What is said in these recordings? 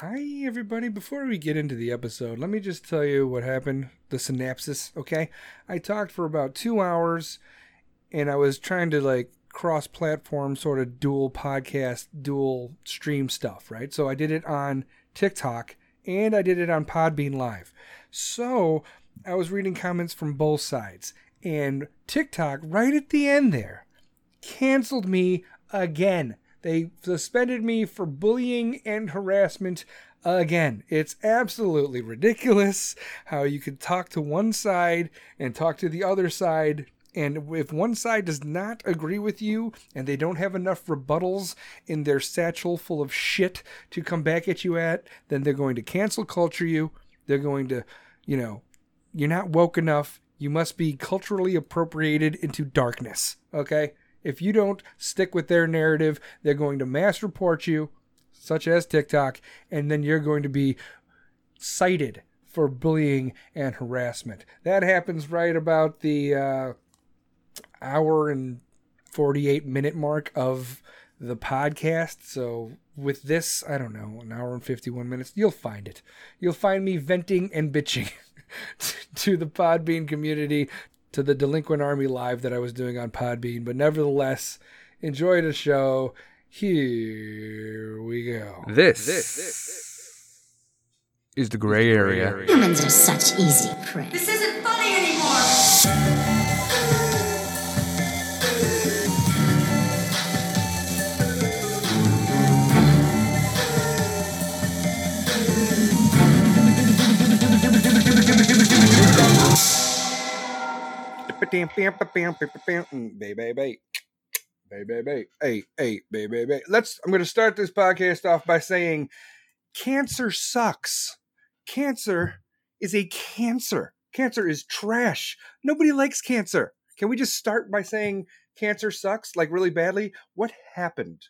Hi, everybody. Before we get into the episode, let me just tell you what happened the synopsis, okay? I talked for about two hours and I was trying to like cross platform, sort of dual podcast, dual stream stuff, right? So I did it on TikTok and I did it on Podbean Live. So I was reading comments from both sides and TikTok, right at the end there, canceled me again. They suspended me for bullying and harassment again. It's absolutely ridiculous how you could talk to one side and talk to the other side. And if one side does not agree with you and they don't have enough rebuttals in their satchel full of shit to come back at you at, then they're going to cancel culture you. They're going to, you know, you're not woke enough. You must be culturally appropriated into darkness. Okay? If you don't stick with their narrative, they're going to mass report you, such as TikTok, and then you're going to be cited for bullying and harassment. That happens right about the uh, hour and 48 minute mark of the podcast. So with this, I don't know, an hour and 51 minutes, you'll find it. You'll find me venting and bitching to the Podbean community, to the Delinquent Army Live that I was doing on Podbean. But nevertheless, enjoy the show. Here we go. This, is the gray area. Humans are such easy prey. This isn't funny anymore! Baby. Baby, baby. Hey, hey, baby, baby. Let's I'm gonna start this podcast off by saying cancer sucks. Cancer is a cancer. Cancer is trash. Nobody likes cancer. Can we just start by saying cancer sucks like really badly? What happened?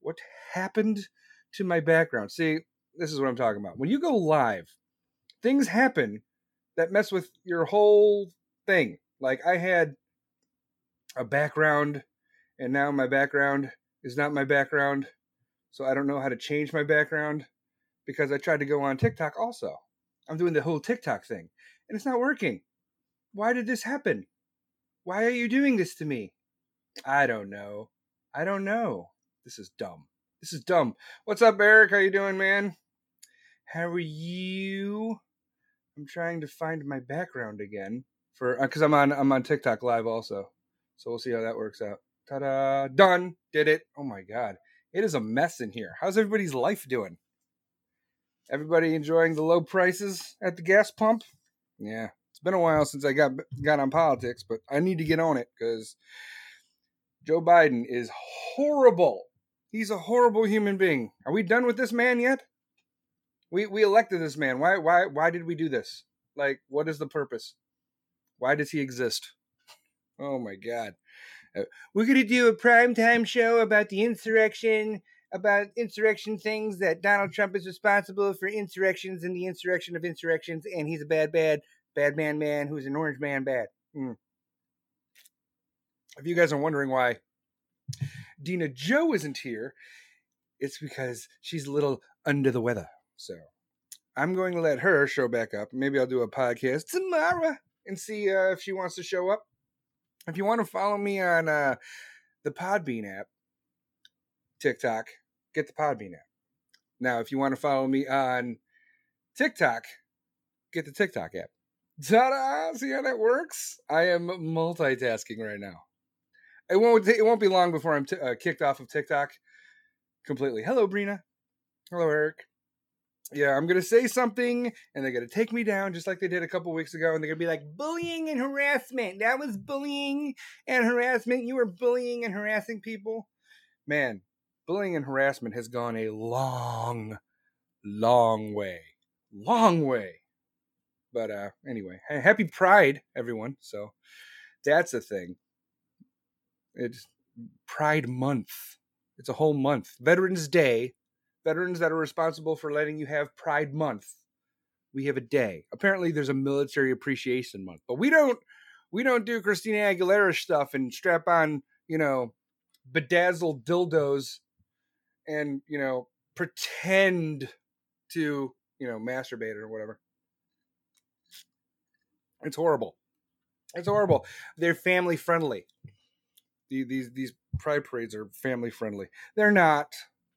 What happened to my background? See, this is what I'm talking about. When you go live, things happen that mess with your whole thing. Like I had a background and now my background is not my background. So I don't know how to change my background because I tried to go on TikTok also. I'm doing the whole TikTok thing and it's not working. Why did this happen? Why are you doing this to me? I don't know. I don't know. This is dumb. This is dumb. What's up, Eric? How you doing, man? How are you? I'm trying to find my background again for uh, because I'm on I'm on TikTok live also. So we'll see how that works out. Ta-da! Done. Did it. Oh my god. It is a mess in here. How's everybody's life doing? Everybody enjoying the low prices at the gas pump? Yeah. It's been a while since I got got on politics, but I need to get on it cuz Joe Biden is horrible. He's a horrible human being. Are we done with this man yet? We we elected this man. Why why why did we do this? Like what is the purpose? Why does he exist? Oh my god. Uh, we're going to do a primetime show about the insurrection, about insurrection things that Donald Trump is responsible for insurrections and the insurrection of insurrections, and he's a bad, bad, bad man, man who's an orange man, bad. Mm. If you guys are wondering why Dina Joe isn't here, it's because she's a little under the weather. So I'm going to let her show back up. Maybe I'll do a podcast tomorrow and see uh, if she wants to show up. If you want to follow me on uh, the Podbean app, TikTok, get the Podbean app. Now, if you want to follow me on TikTok, get the TikTok app. Ta-da! See how that works? I am multitasking right now. It won't. It won't be long before I'm t- uh, kicked off of TikTok completely. Hello, Brina. Hello, Eric. Yeah, I'm gonna say something, and they're gonna take me down just like they did a couple weeks ago, and they're gonna be like, "Bullying and harassment. That was bullying and harassment. You were bullying and harassing people." Man, bullying and harassment has gone a long, long way, long way. But uh, anyway, happy Pride, everyone. So that's a thing. It's Pride Month. It's a whole month. Veterans Day veterans that are responsible for letting you have Pride Month. We have a day. Apparently, there's a military appreciation month, but we don't. We don't do Christina Aguilera stuff and strap on, you know, bedazzled dildos and you know pretend to, you know, masturbate or whatever. It's horrible. It's horrible. They're family friendly. The- These these pride parades are family friendly. They're not.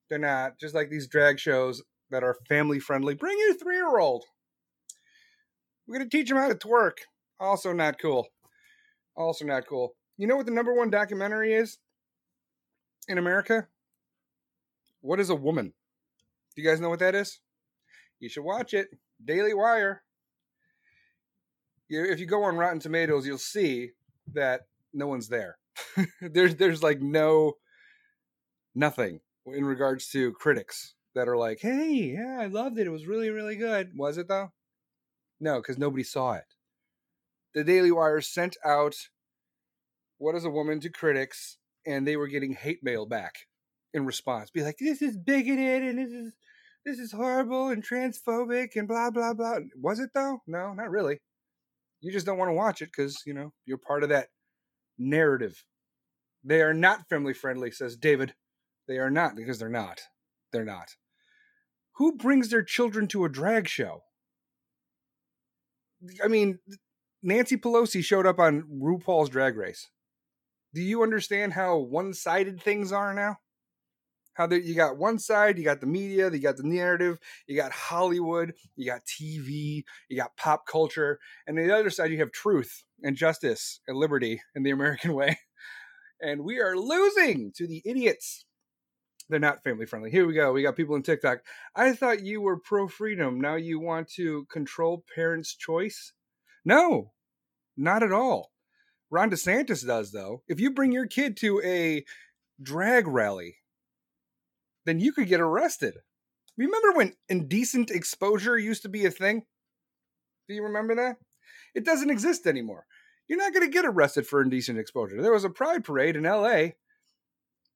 They're not. Just like these drag shows that are family friendly. Bring your three year old. We're gonna teach them how to twerk. Also not cool. Also not cool. You know what the number one documentary is in America? What is a woman? Do you guys know what that is? You should watch it. Daily Wire. If you go on Rotten Tomatoes, you'll see that no one's there. there's there's like no nothing in regards to critics that are like, "Hey, yeah, I loved it. It was really really good." Was it though? No, because nobody saw it. The Daily Wire sent out "What is a Woman" to critics, and they were getting hate mail back in response. Be like, "This is bigoted and this is this is horrible and transphobic and blah blah blah." Was it though? No, not really. You just don't want to watch it because you know you're part of that narrative. They are not family friendly, says David. They are not because they're not. They're not. Who brings their children to a drag show? I mean, Nancy Pelosi showed up on RuPaul's Drag Race. Do you understand how one sided things are now? How there, you got one side, you got the media, you got the narrative, you got Hollywood, you got TV, you got pop culture, and the other side you have truth and justice and liberty in the American way. And we are losing to the idiots. They're not family friendly. Here we go. We got people in TikTok. I thought you were pro freedom. Now you want to control parents' choice? No, not at all. Ron DeSantis does, though. If you bring your kid to a drag rally, then you could get arrested. Remember when indecent exposure used to be a thing? Do you remember that? It doesn't exist anymore. You're not going to get arrested for indecent exposure. There was a pride parade in LA,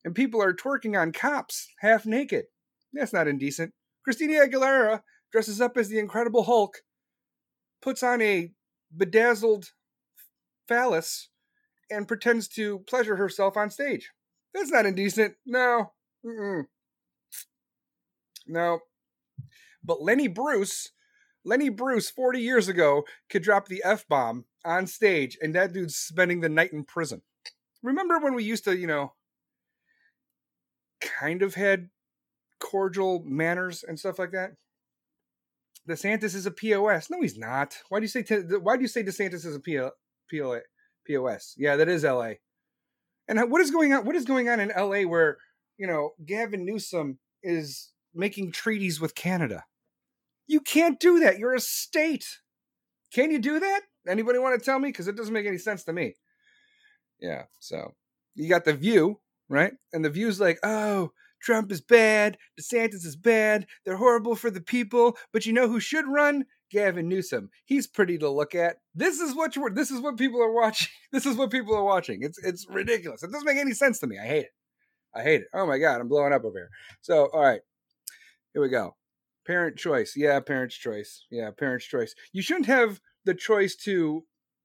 and people are twerking on cops half naked. That's not indecent. Christina Aguilera dresses up as the Incredible Hulk, puts on a bedazzled phallus, and pretends to pleasure herself on stage. That's not indecent. No. Mm-mm. No. But Lenny Bruce, Lenny Bruce, 40 years ago, could drop the F bomb on stage, and that dude's spending the night in prison. Remember when we used to, you know, kind of had cordial manners and stuff like that? DeSantis is a POS. No, he's not. Why do you say why do you say DeSantis is a PO, PO, POS? Yeah, that is LA. And what is going on? What is going on in LA where you know Gavin Newsom is making treaties with Canada? You can't do that. You're a state. Can you do that? Anybody want to tell me? Because it doesn't make any sense to me. Yeah. So you got the view, right? And the view's like, oh, Trump is bad. DeSantis is bad. They're horrible for the people. But you know who should run? Gavin Newsom. He's pretty to look at. This is what you this is what people are watching. This is what people are watching. It's it's ridiculous. It doesn't make any sense to me. I hate it. I hate it. Oh my god, I'm blowing up over here. So, all right. Here we go. Parent choice. Yeah, parent's choice. Yeah, parent's choice. You shouldn't have the choice to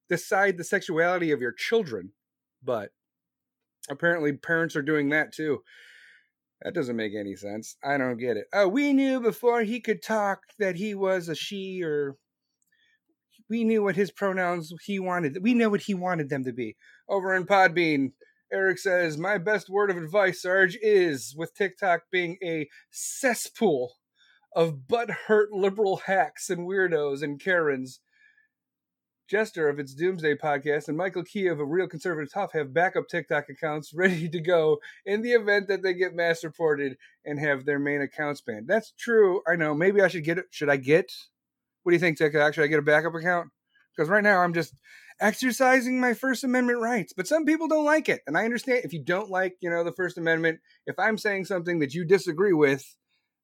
decide the sexuality of your children, but apparently parents are doing that too. That doesn't make any sense. I don't get it. Oh, we knew before he could talk that he was a she or we knew what his pronouns he wanted. We know what he wanted them to be. Over in Podbean, Eric says, My best word of advice, Sarge, is with TikTok being a cesspool of butthurt liberal hacks and weirdos and Karens. Jester of its Doomsday podcast and Michael Key of a Real Conservative Tough have backup TikTok accounts ready to go in the event that they get mass reported and have their main accounts banned. That's true. I know. Maybe I should get it. Should I get? What do you think, TikTok? Should I get a backup account? Because right now I'm just exercising my First Amendment rights. But some people don't like it. And I understand if you don't like, you know, the First Amendment, if I'm saying something that you disagree with,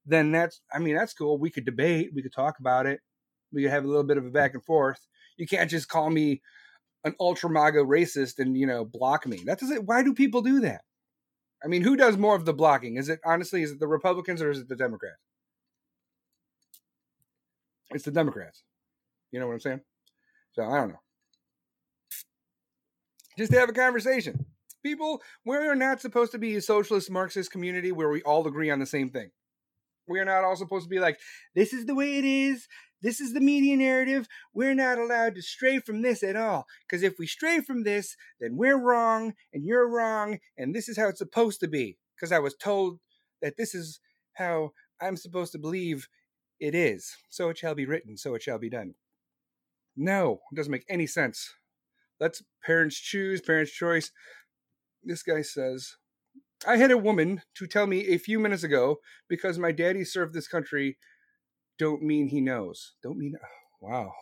then that's, I mean, that's cool. We could debate, we could talk about it, we could have a little bit of a back and forth. You can't just call me an ultra MAGA racist and, you know, block me. That doesn't, why do people do that? I mean, who does more of the blocking? Is it honestly, is it the Republicans or is it the Democrats? It's the Democrats. You know what I'm saying? So I don't know. Just to have a conversation. People, we're not supposed to be a socialist Marxist community where we all agree on the same thing. We're not all supposed to be like, this is the way it is. This is the media narrative. We're not allowed to stray from this at all. Because if we stray from this, then we're wrong and you're wrong. And this is how it's supposed to be. Because I was told that this is how I'm supposed to believe it is. So it shall be written. So it shall be done. No, it doesn't make any sense. Let's parents choose, parents' choice. This guy says, I had a woman to tell me a few minutes ago because my daddy served this country don't mean he knows. Don't mean oh, wow.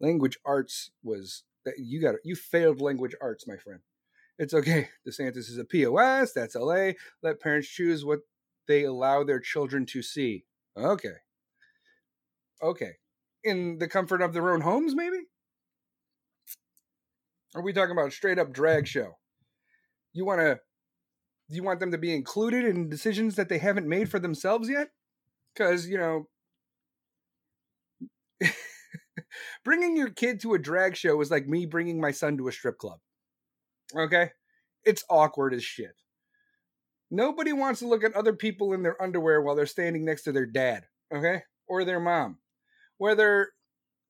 Language arts was that you got it. you failed language arts, my friend. It's okay. DeSantis is a POS, that's LA. Let parents choose what they allow their children to see. Okay. Okay. In the comfort of their own homes, maybe? Are we talking about a straight up drag show? You want to you want them to be included in decisions that they haven't made for themselves yet? Cuz, you know, bringing your kid to a drag show is like me bringing my son to a strip club. Okay? It's awkward as shit. Nobody wants to look at other people in their underwear while they're standing next to their dad, okay? Or their mom. Whether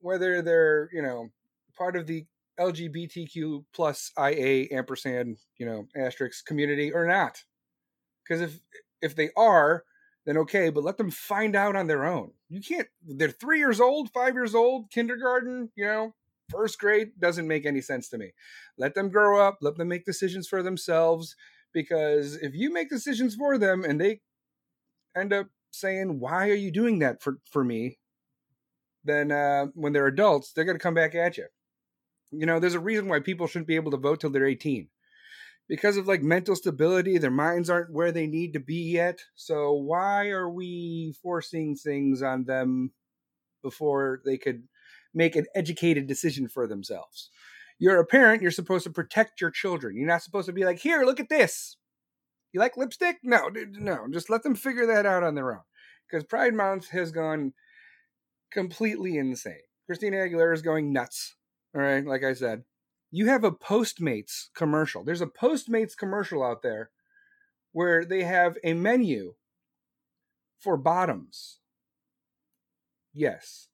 whether they're, you know, part of the LGBTQ plus IA ampersand, you know, asterisk community or not. Because if if they are, then okay, but let them find out on their own. You can't they're three years old, five years old, kindergarten, you know, first grade doesn't make any sense to me. Let them grow up, let them make decisions for themselves. Because if you make decisions for them and they end up saying, Why are you doing that for, for me? Then uh, when they're adults, they're going to come back at you. You know, there's a reason why people shouldn't be able to vote till they're 18. Because of like mental stability, their minds aren't where they need to be yet. So why are we forcing things on them before they could make an educated decision for themselves? You're a parent, you're supposed to protect your children. You're not supposed to be like, here, look at this. You like lipstick? No, no. Just let them figure that out on their own. Because Pride Month has gone completely insane. Christina Aguilera is going nuts. All right, like I said, you have a Postmates commercial. There's a Postmates commercial out there where they have a menu for bottoms. Yes.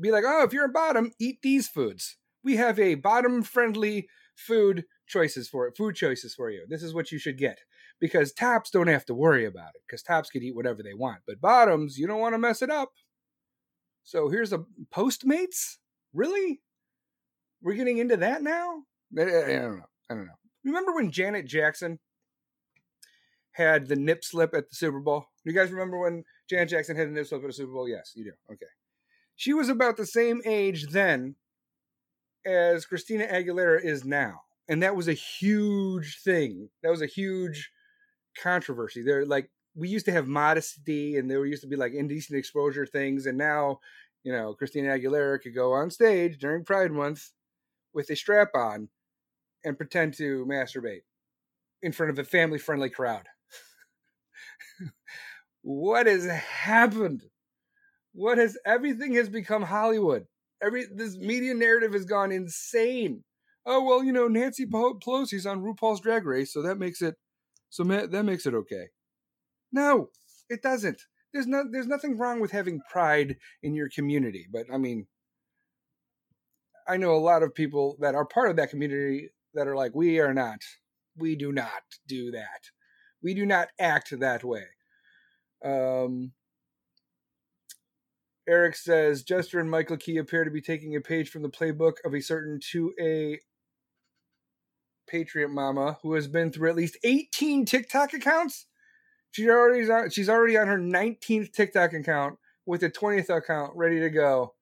Be like, oh, if you're a bottom, eat these foods. We have a bottom friendly food choices for it, food choices for you. This is what you should get. Because tops don't have to worry about it, because tops can eat whatever they want. But bottoms, you don't want to mess it up. So here's a Postmates? Really? We're getting into that now? I, I don't know. I don't know. Remember when Janet Jackson had the nip slip at the Super Bowl? You guys remember when Janet Jackson had the nip slip at the Super Bowl? Yes, you do. Okay. She was about the same age then as Christina Aguilera is now. And that was a huge thing. That was a huge controversy. There like we used to have modesty and there used to be like indecent exposure things and now, you know, Christina Aguilera could go on stage during Pride month with a strap on and pretend to masturbate in front of a family friendly crowd. what has happened? What has everything has become Hollywood? Every this media narrative has gone insane. Oh well, you know Nancy Pelosi's on RuPaul's Drag Race, so that makes it so that makes it okay. No, it doesn't. There's no there's nothing wrong with having pride in your community, but I mean, I know a lot of people that are part of that community that are like, we are not, we do not do that. We do not act that way. Um, Eric says Jester and Michael Key appear to be taking a page from the playbook of a certain 2A Patriot Mama who has been through at least 18 TikTok accounts. She's already on, she's already on her 19th TikTok account with a 20th account ready to go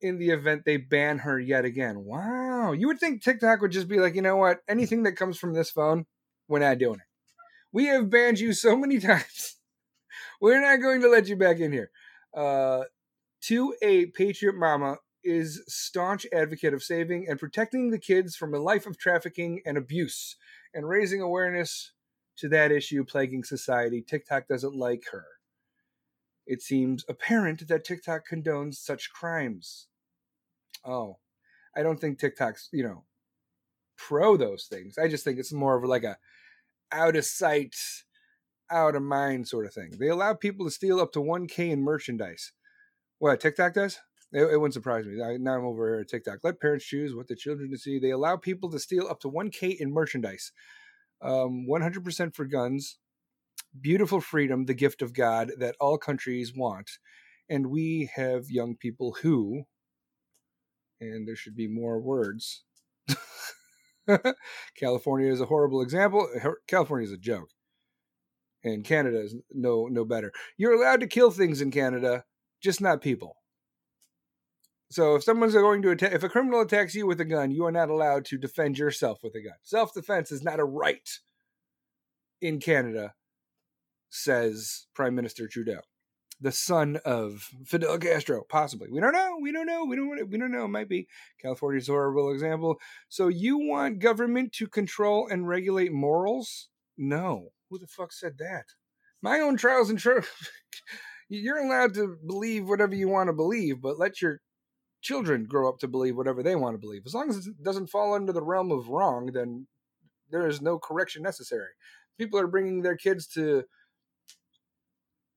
in the event they ban her yet again. Wow. You would think TikTok would just be like, you know what? Anything that comes from this phone, we're not doing it. We have banned you so many times. we're not going to let you back in here. Uh, 2A Patriot Mama is staunch advocate of saving and protecting the kids from a life of trafficking and abuse and raising awareness to that issue plaguing society. TikTok doesn't like her it seems apparent that TikTok condones such crimes. Oh, I don't think TikTok's, you know, pro those things. I just think it's more of like a out of sight, out of mind sort of thing. They allow people to steal up to 1K in merchandise. What, TikTok does? It, it wouldn't surprise me. I, now I'm over here at TikTok. Let parents choose what the children to see. They allow people to steal up to 1K in merchandise. Um, 100% for guns. Beautiful freedom, the gift of God that all countries want. And we have young people who, and there should be more words. California is a horrible example. California is a joke and Canada is no no better. You're allowed to kill things in Canada, just not people. So if someone's going to attack, if a criminal attacks you with a gun, you are not allowed to defend yourself with a gun. Self defense is not a right in Canada, says Prime Minister Trudeau, the son of Fidel Castro, possibly. We don't know. We don't know. We don't. We don't know. It might be California's a horrible example. So you want government to control and regulate morals? No. Who the fuck said that? My own trials and true. You're allowed to believe whatever you want to believe, but let your children grow up to believe whatever they want to believe. As long as it doesn't fall under the realm of wrong, then there is no correction necessary. People are bringing their kids to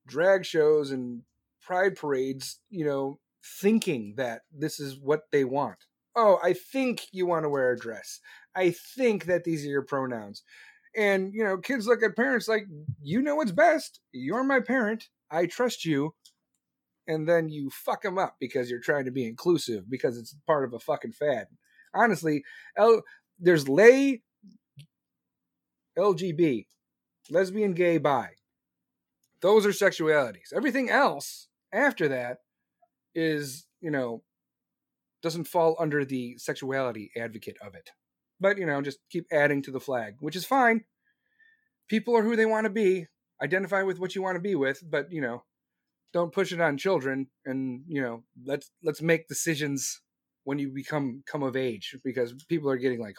drag shows and pride parades, you know, thinking that this is what they want. Oh, I think you want to wear a dress. I think that these are your pronouns. And, you know, kids look at parents like, you know what's best. You're my parent. I trust you. And then you fuck them up because you're trying to be inclusive because it's part of a fucking fad. Honestly, L- there's lay, LGB, lesbian, gay, bi. Those are sexualities. Everything else after that is, you know, doesn't fall under the sexuality advocate of it but you know, just keep adding to the flag, which is fine. People are who they want to be. Identify with what you want to be with, but you know, don't push it on children. And you know, let's let's make decisions when you become come of age, because people are getting like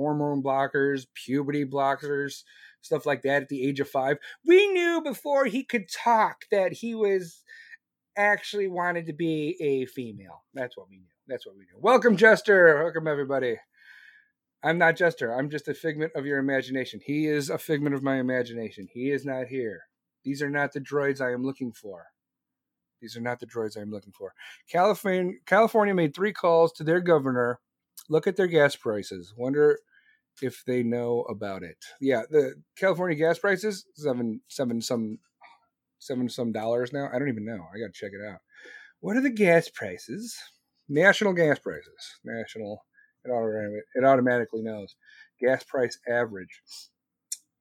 hormone blockers, puberty blockers, stuff like that at the age of five. We knew before he could talk that he was actually wanted to be a female. That's what we knew. That's what we knew. Welcome, Jester. Welcome, everybody. I'm not Jester. I'm just a figment of your imagination. He is a figment of my imagination. He is not here. These are not the droids I am looking for. These are not the droids I am looking for. California, California made three calls to their governor. Look at their gas prices. Wonder if they know about it. Yeah, the California gas prices seven seven some seven some dollars now. I don't even know. I got to check it out. What are the gas prices? National gas prices. National it, it automatically knows. Gas price average,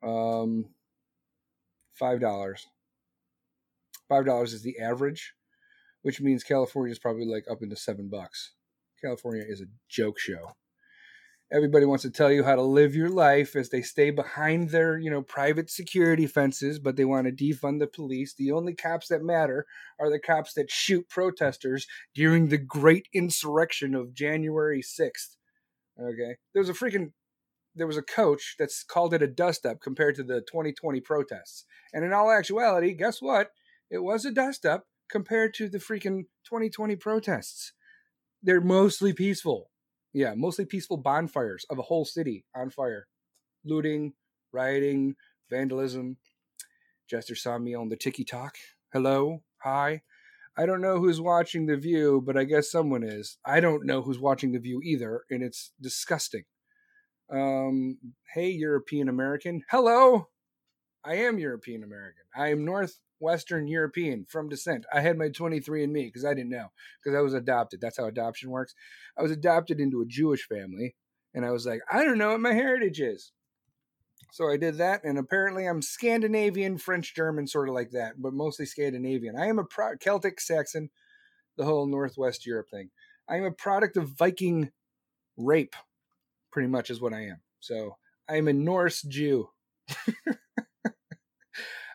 um, five dollars. Five dollars is the average, which means California is probably like up into seven bucks. California is a joke show. Everybody wants to tell you how to live your life as they stay behind their, you know, private security fences, but they want to defund the police. The only cops that matter are the cops that shoot protesters during the great insurrection of January 6th. Okay, there was a freaking there was a coach that's called it a dust up compared to the 2020 protests. And in all actuality, guess what? It was a dust up compared to the freaking 2020 protests. They're mostly peaceful. Yeah, mostly peaceful bonfires of a whole city on fire. Looting, rioting, vandalism. Jester saw me on the Tiki Talk. Hello, hi. I don't know who's watching The View, but I guess someone is. I don't know who's watching The View either, and it's disgusting. Um, hey, European American. Hello. I am European American. I am Northwestern European from descent. I had my 23andMe because I didn't know, because I was adopted. That's how adoption works. I was adopted into a Jewish family, and I was like, I don't know what my heritage is. So I did that, and apparently I'm Scandinavian, French, German, sort of like that, but mostly Scandinavian. I am a pro- Celtic, Saxon, the whole Northwest Europe thing. I am a product of Viking rape, pretty much is what I am. So I am a Norse Jew.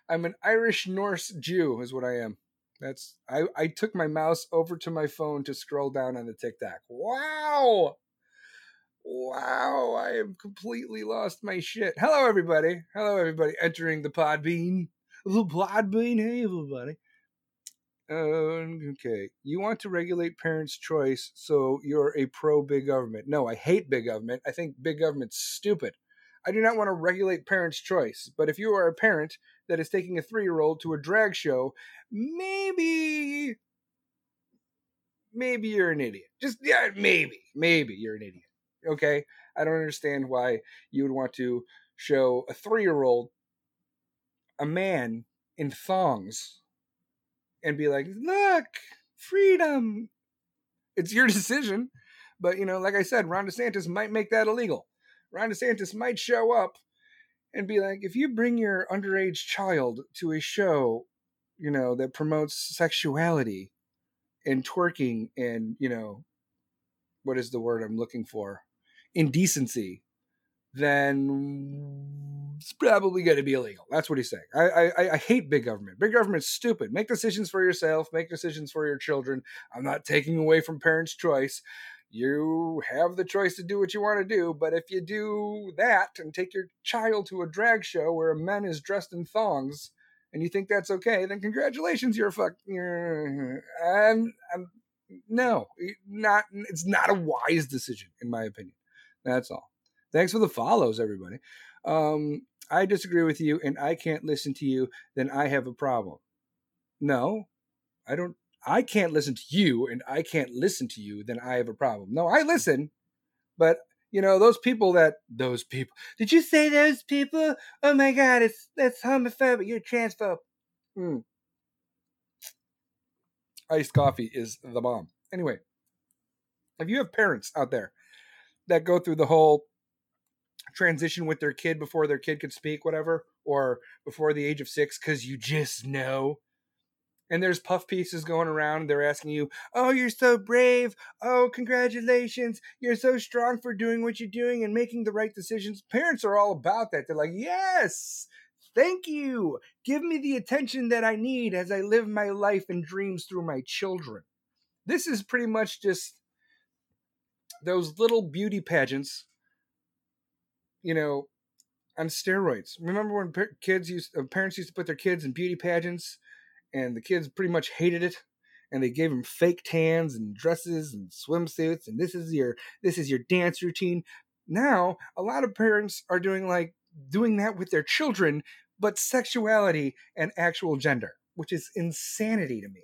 I'm an Irish Norse Jew, is what I am. That's I, I took my mouse over to my phone to scroll down on the TikTok. Wow. Wow, I have completely lost my shit. Hello, everybody. Hello, everybody entering the Podbean. The Podbean. Hey, everybody. Uh, okay. You want to regulate parents' choice, so you're a pro big government. No, I hate big government. I think big government's stupid. I do not want to regulate parents' choice. But if you are a parent that is taking a three year old to a drag show, maybe, maybe you're an idiot. Just, yeah, maybe, maybe you're an idiot. Okay? I don't understand why you would want to show a three year old a man in thongs and be like, look, freedom. It's your decision. But, you know, like I said, Ron DeSantis might make that illegal. Ron DeSantis might show up and be like, if you bring your underage child to a show, you know, that promotes sexuality and twerking and, you know, what is the word I'm looking for? Indecency, then it's probably going to be illegal. That's what he's saying. I, I I hate big government. Big government's stupid. Make decisions for yourself. Make decisions for your children. I'm not taking away from parents' choice. You have the choice to do what you want to do, but if you do that and take your child to a drag show where a man is dressed in thongs, and you think that's okay, then congratulations, you're a fuck. I'm, no, not. It's not a wise decision, in my opinion. That's all. Thanks for the follows, everybody. Um, I disagree with you and I can't listen to you, then I have a problem. No, I don't. I can't listen to you and I can't listen to you, then I have a problem. No, I listen, but you know those people that those people. Did you say those people? Oh my God, it's that's homophobic. You're transphobe. Hmm. Iced coffee is the bomb. Anyway, if you have parents out there that go through the whole transition with their kid before their kid could speak, whatever, or before the age of six, because you just know. And there's puff pieces going around. They're asking you, Oh, you're so brave. Oh, congratulations. You're so strong for doing what you're doing and making the right decisions. Parents are all about that. They're like, Yes, thank you. Give me the attention that I need as I live my life and dreams through my children. This is pretty much just those little beauty pageants you know, on steroids. Remember when kids used, uh, parents used to put their kids in beauty pageants, and the kids pretty much hated it, and they gave them fake tans and dresses and swimsuits, and this is your this is your dance routine. Now, a lot of parents are doing like doing that with their children, but sexuality and actual gender, which is insanity to me.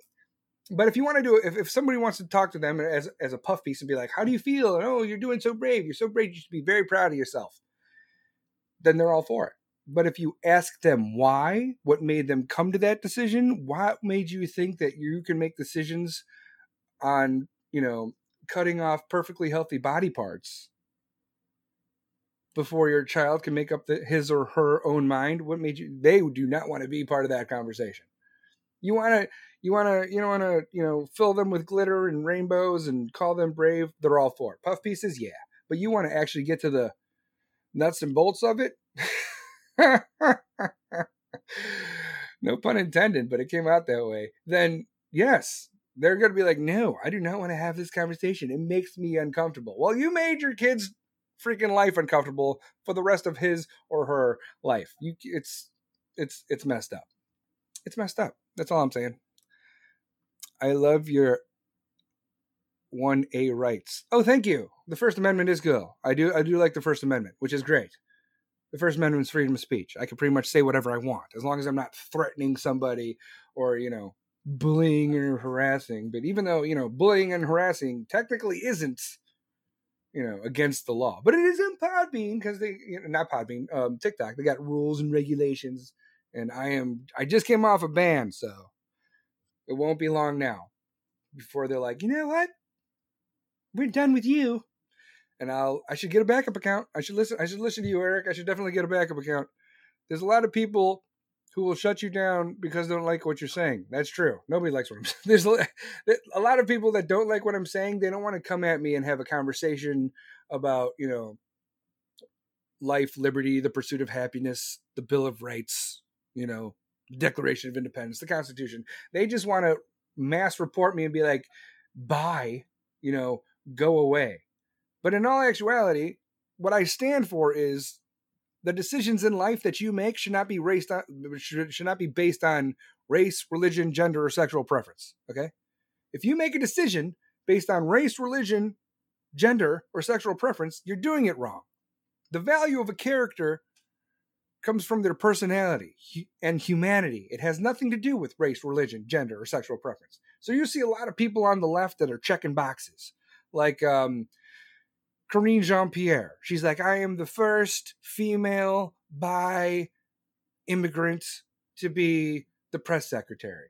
But if you want to do it, if, if somebody wants to talk to them as as a puff piece and be like, "How do you feel?" And, oh, you're doing so brave. You're so brave. You should be very proud of yourself then they're all for it. But if you ask them why, what made them come to that decision, what made you think that you can make decisions on, you know, cutting off perfectly healthy body parts before your child can make up the, his or her own mind, what made you they do not want to be part of that conversation. You want to you want to you don't want to you know fill them with glitter and rainbows and call them brave. They're all for it. Puff pieces, yeah, but you want to actually get to the nuts and bolts of it. no pun intended, but it came out that way. Then, yes, they're going to be like, no, I do not want to have this conversation. It makes me uncomfortable. Well, you made your kid's freaking life uncomfortable for the rest of his or her life. You, it's, it's, it's messed up. It's messed up. That's all I'm saying. I love your 1A rights. Oh, thank you. The First Amendment is good. I do I do like the First Amendment, which is great. The First Amendment is freedom of speech. I can pretty much say whatever I want as long as I'm not threatening somebody or, you know, bullying or harassing. But even though, you know, bullying and harassing technically isn't, you know, against the law, but it is in Podbean because they, you know, not Podbean, um, TikTok, they got rules and regulations. And I am, I just came off a ban, so it won't be long now before they're like, you know what? we're done with you. And I'll I should get a backup account. I should listen I should listen to you, Eric. I should definitely get a backup account. There's a lot of people who will shut you down because they don't like what you're saying. That's true. Nobody likes what I'm saying. There's a lot of people that don't like what I'm saying. They don't want to come at me and have a conversation about, you know, life, liberty, the pursuit of happiness, the Bill of Rights, you know, Declaration of Independence, the Constitution. They just want to mass report me and be like, bye, you know, go away. But in all actuality, what I stand for is the decisions in life that you make should not be based on should, should not be based on race, religion, gender, or sexual preference. Okay? If you make a decision based on race, religion, gender, or sexual preference, you're doing it wrong. The value of a character comes from their personality and humanity. It has nothing to do with race, religion, gender, or sexual preference. So you see a lot of people on the left that are checking boxes, like um, Karine Jean Pierre. She's like, I am the first female by immigrant to be the press secretary.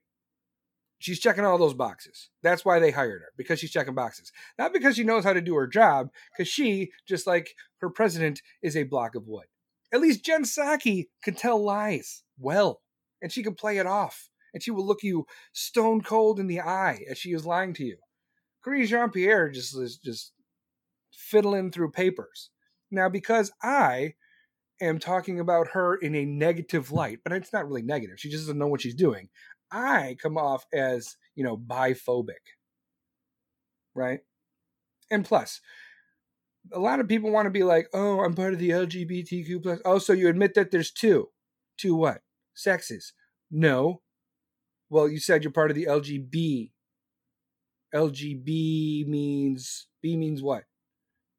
She's checking all those boxes. That's why they hired her, because she's checking boxes. Not because she knows how to do her job, because she, just like her president, is a block of wood. At least Jen Psaki can tell lies well, and she can play it off, and she will look you stone cold in the eye as she is lying to you. Karine Jean Pierre just is just fiddling through papers. Now, because I am talking about her in a negative light, but it's not really negative. She just doesn't know what she's doing. I come off as, you know, biphobic. Right? And plus, a lot of people want to be like, oh, I'm part of the LGBTQ plus. Oh, so you admit that there's two. Two what? Sexes. No. Well, you said you're part of the LGB. LGB means B means what?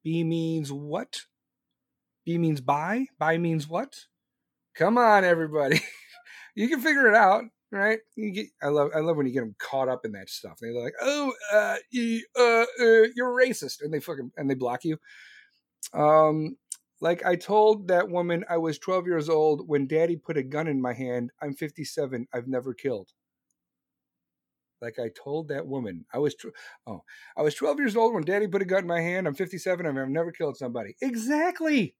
B means what? B means bi? Bi means what? Come on, everybody. you can figure it out, right? You get, I love I love when you get them caught up in that stuff. They're like, "Oh, uh, you, uh, uh, you're racist," and they fucking and they block you. Um, like I told that woman, I was 12 years old when Daddy put a gun in my hand. I'm 57. I've never killed. Like I told that woman, I was tw- oh, I was 12 years old when Daddy put a gun in my hand. I'm 57. I've never killed somebody. Exactly.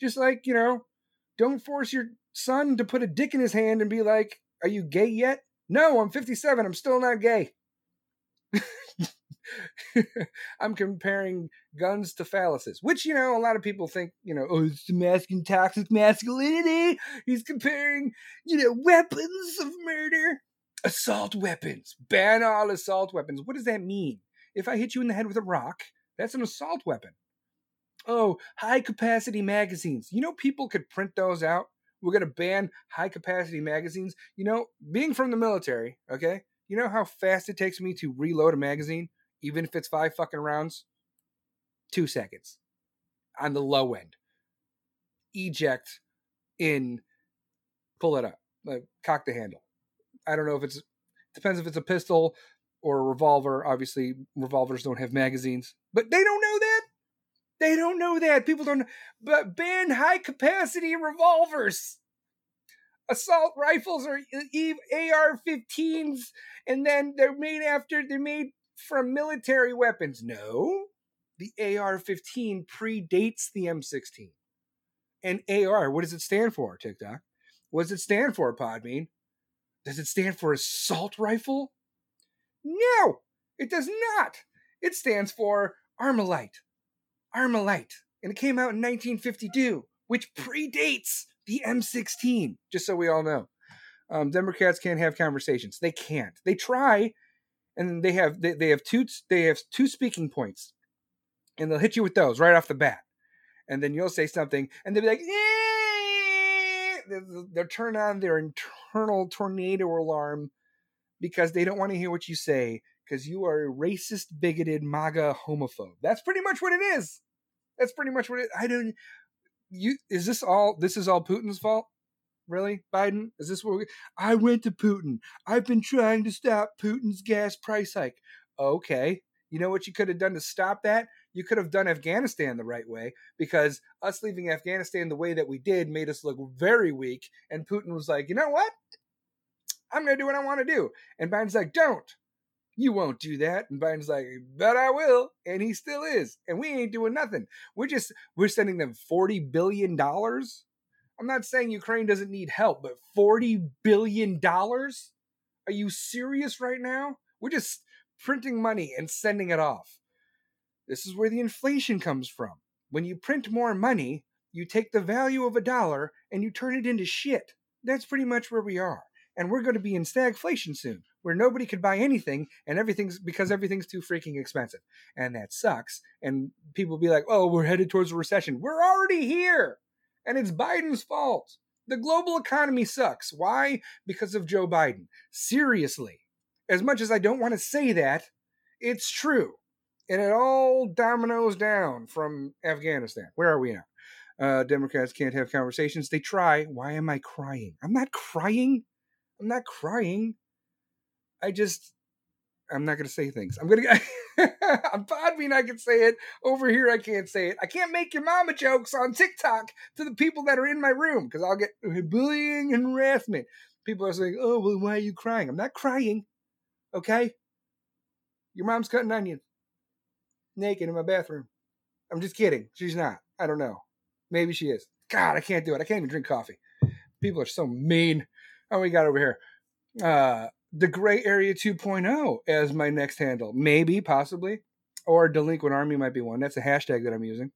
Just like you know, don't force your son to put a dick in his hand and be like, "Are you gay yet?" No, I'm 57. I'm still not gay. I'm comparing guns to phalluses, which you know a lot of people think you know oh it's masculine toxic masculinity. He's comparing you know weapons of murder, assault weapons, ban all assault weapons. What does that mean? If I hit you in the head with a rock, that's an assault weapon. Oh, high capacity magazines. You know people could print those out. We're gonna ban high capacity magazines. You know, being from the military, okay. You know how fast it takes me to reload a magazine? even if it's five fucking rounds, two seconds on the low end. Eject in, pull it up, like cock the handle. I don't know if it's depends if it's a pistol or a revolver. Obviously, revolvers don't have magazines, but they don't know that. They don't know that. People don't. But ban high capacity revolvers. Assault rifles are AR-15s, and then they're made after they're made from military weapons. No, the AR 15 predates the M16. And AR, what does it stand for, TikTok? What does it stand for, Podbean? Does it stand for assault rifle? No, it does not. It stands for Armalite. Armalite. And it came out in 1952, which predates the M16, just so we all know. Um, Democrats can't have conversations. They can't. They try, and they have they, they have two they have two speaking points and they'll hit you with those right off the bat and then you'll say something and they'll be like they'll, they'll turn on their internal tornado alarm because they don't want to hear what you say because you are a racist bigoted maga homophobe that's pretty much what it is that's pretty much what it i don't you is this all this is all putin's fault Really, Biden? Is this what we, I went to Putin? I've been trying to stop Putin's gas price hike. Okay. You know what you could have done to stop that? You could have done Afghanistan the right way because us leaving Afghanistan the way that we did made us look very weak. And Putin was like, you know what? I'm going to do what I want to do. And Biden's like, don't. You won't do that. And Biden's like, but I will. And he still is. And we ain't doing nothing. We're just, we're sending them $40 billion I'm not saying Ukraine doesn't need help, but $40 billion? Are you serious right now? We're just printing money and sending it off. This is where the inflation comes from. When you print more money, you take the value of a dollar and you turn it into shit. That's pretty much where we are. And we're going to be in stagflation soon, where nobody could buy anything and everything's because everything's too freaking expensive. And that sucks. And people be like, oh, we're headed towards a recession. We're already here and it's Biden's fault. The global economy sucks. Why? Because of Joe Biden. Seriously. As much as I don't want to say that, it's true. And it all dominoes down from Afghanistan. Where are we now? Uh, Democrats can't have conversations. They try. Why am I crying? I'm not crying. I'm not crying. I just, I'm not going to say things. I'm going to, on Podbean, I can say it. Over here, I can't say it. I can't make your mama jokes on TikTok to the people that are in my room because I'll get bullying and harassment. People are saying, oh, well, why are you crying? I'm not crying. Okay? Your mom's cutting onions naked in my bathroom. I'm just kidding. She's not. I don't know. Maybe she is. God, I can't do it. I can't even drink coffee. People are so mean. Oh, we got over here. Uh, the Gray Area 2.0 as my next handle. Maybe, possibly. Or Delinquent Army might be one. That's a hashtag that I'm using.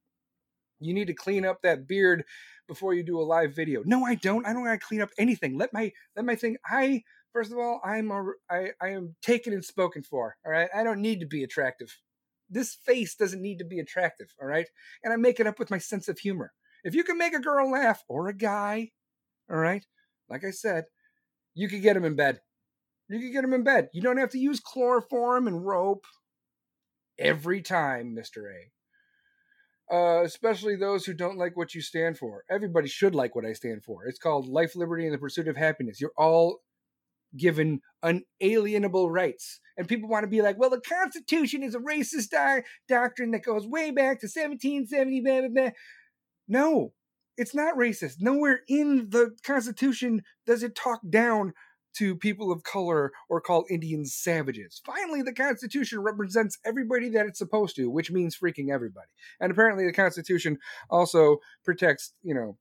You need to clean up that beard before you do a live video. No, I don't. I don't want to clean up anything. Let my let my thing. I first of all, I'm a, I I am taken and spoken for. All right. I don't need to be attractive. This face doesn't need to be attractive. All right. And I make it up with my sense of humor. If you can make a girl laugh or a guy, all right, like I said, you could get him in bed. You can get him in bed. You don't have to use chloroform and rope every time, Mr. A. Uh, especially those who don't like what you stand for. Everybody should like what I stand for. It's called life, liberty, and the pursuit of happiness. You're all given unalienable rights. And people want to be like, well, the Constitution is a racist di- doctrine that goes way back to 1770. Blah, blah, blah. No, it's not racist. Nowhere in the Constitution does it talk down to people of color or call Indians savages. Finally, the Constitution represents everybody that it's supposed to, which means freaking everybody. And apparently, the Constitution also protects, you know,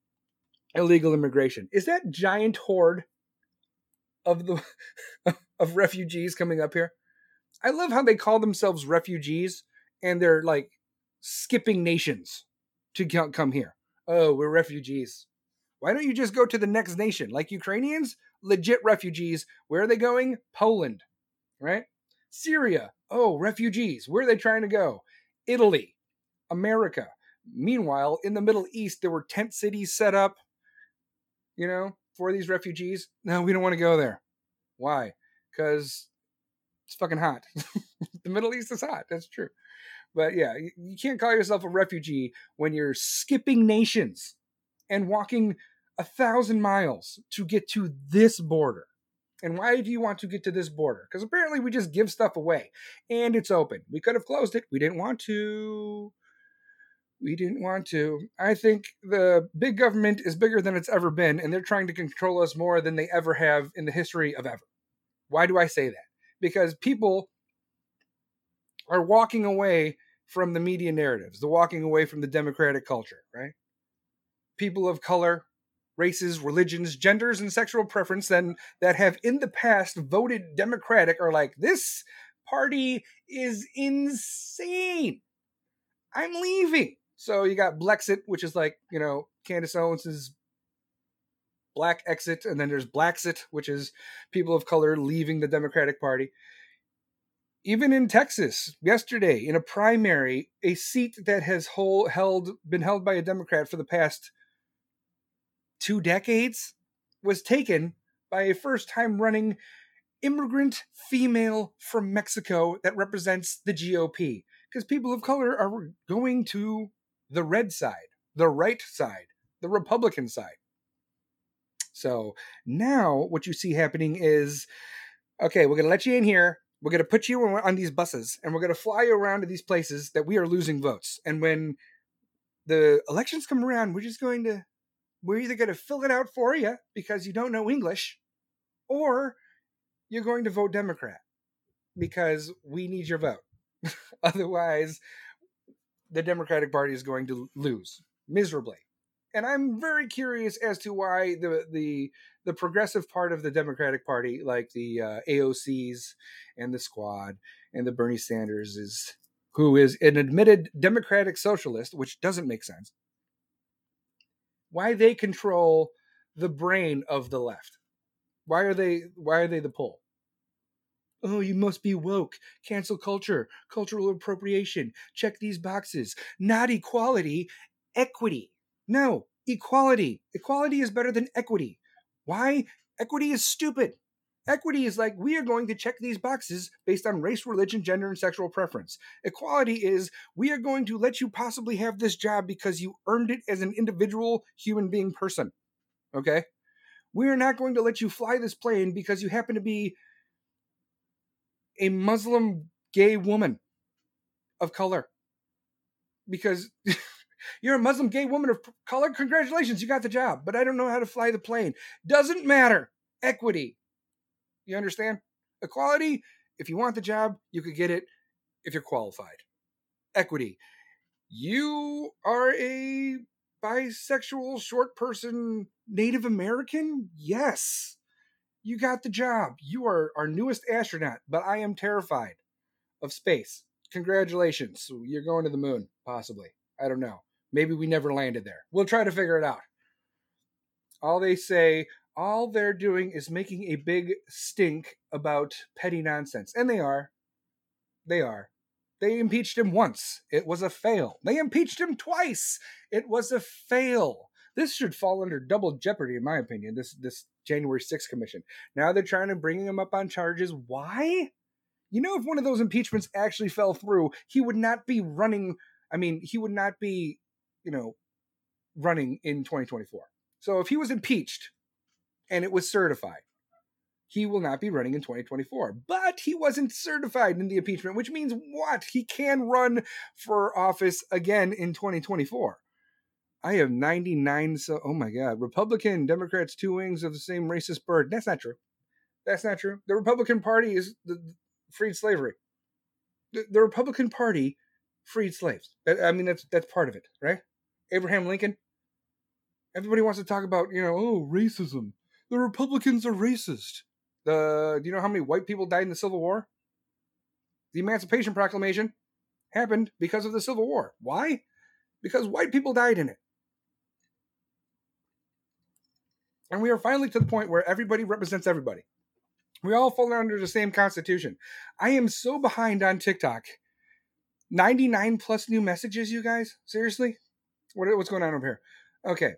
illegal immigration. Is that giant horde of the of refugees coming up here? I love how they call themselves refugees and they're like skipping nations to come here. Oh, we're refugees. Why don't you just go to the next nation? Like Ukrainians, legit refugees. Where are they going? Poland, right? Syria. Oh, refugees. Where are they trying to go? Italy, America. Meanwhile, in the Middle East, there were tent cities set up, you know, for these refugees. No, we don't want to go there. Why? Because it's fucking hot. the Middle East is hot. That's true. But yeah, you can't call yourself a refugee when you're skipping nations and walking a thousand miles to get to this border. And why do you want to get to this border? Because apparently we just give stuff away and it's open. We could have closed it. We didn't want to. We didn't want to. I think the big government is bigger than it's ever been, and they're trying to control us more than they ever have in the history of ever. Why do I say that? Because people are walking away from the media narratives, the walking away from the democratic culture, right? People of color, races, religions, genders, and sexual preference then that have in the past voted Democratic are like, this party is insane. I'm leaving. So you got Blexit, which is like, you know, Candace Owens's black exit, and then there's Blacksit, which is people of color leaving the Democratic Party. Even in Texas, yesterday in a primary, a seat that has hold, held been held by a Democrat for the past two decades was taken by a first time running immigrant female from Mexico that represents the GOP. Because people of color are going to the red side, the right side, the Republican side. So now what you see happening is okay, we're going to let you in here. We're going to put you on these buses and we're going to fly you around to these places that we are losing votes. And when the elections come around, we're just going to we're either going to fill it out for you because you don't know English, or you're going to vote Democrat because we need your vote. Otherwise, the Democratic Party is going to lose miserably. And I'm very curious as to why the the the progressive part of the Democratic Party, like the uh, AOCs and the Squad and the Bernie Sanders, is who is an admitted Democratic socialist, which doesn't make sense why they control the brain of the left. Why are they why are they the pull? Oh, you must be woke. Cancel culture, cultural appropriation. Check these boxes. Not equality, equity. No, equality. Equality is better than equity. Why? Equity is stupid. Equity is like, we are going to check these boxes based on race, religion, gender, and sexual preference. Equality is, we are going to let you possibly have this job because you earned it as an individual human being person. Okay? We are not going to let you fly this plane because you happen to be a Muslim gay woman of color. Because you're a Muslim gay woman of color, congratulations, you got the job. But I don't know how to fly the plane. Doesn't matter. Equity. You understand? Equality, if you want the job, you could get it if you're qualified. Equity. You are a bisexual short person Native American? Yes. You got the job. You are our newest astronaut, but I am terrified of space. Congratulations. You're going to the moon, possibly. I don't know. Maybe we never landed there. We'll try to figure it out. All they say, all they're doing is making a big stink about petty nonsense. And they are. They are. They impeached him once. It was a fail. They impeached him twice. It was a fail. This should fall under double jeopardy, in my opinion. This this January 6th commission. Now they're trying to bring him up on charges. Why? You know, if one of those impeachments actually fell through, he would not be running. I mean, he would not be, you know, running in 2024. So if he was impeached and it was certified, he will not be running in 2024. But he wasn't certified in the impeachment, which means what? He can run for office again in 2024. I have 99. So, oh my God. Republican, Democrats, two wings of the same racist bird. That's not true. That's not true. The Republican Party is the, freed slavery. The, the Republican Party freed slaves. I mean, that's that's part of it, right? Abraham Lincoln. Everybody wants to talk about, you know, oh, racism. The Republicans are racist. The do you know how many white people died in the Civil War? The Emancipation Proclamation happened because of the Civil War. Why? Because white people died in it. And we are finally to the point where everybody represents everybody. We all fall under the same constitution. I am so behind on TikTok. 99 plus new messages, you guys? Seriously? What, what's going on over here? Okay.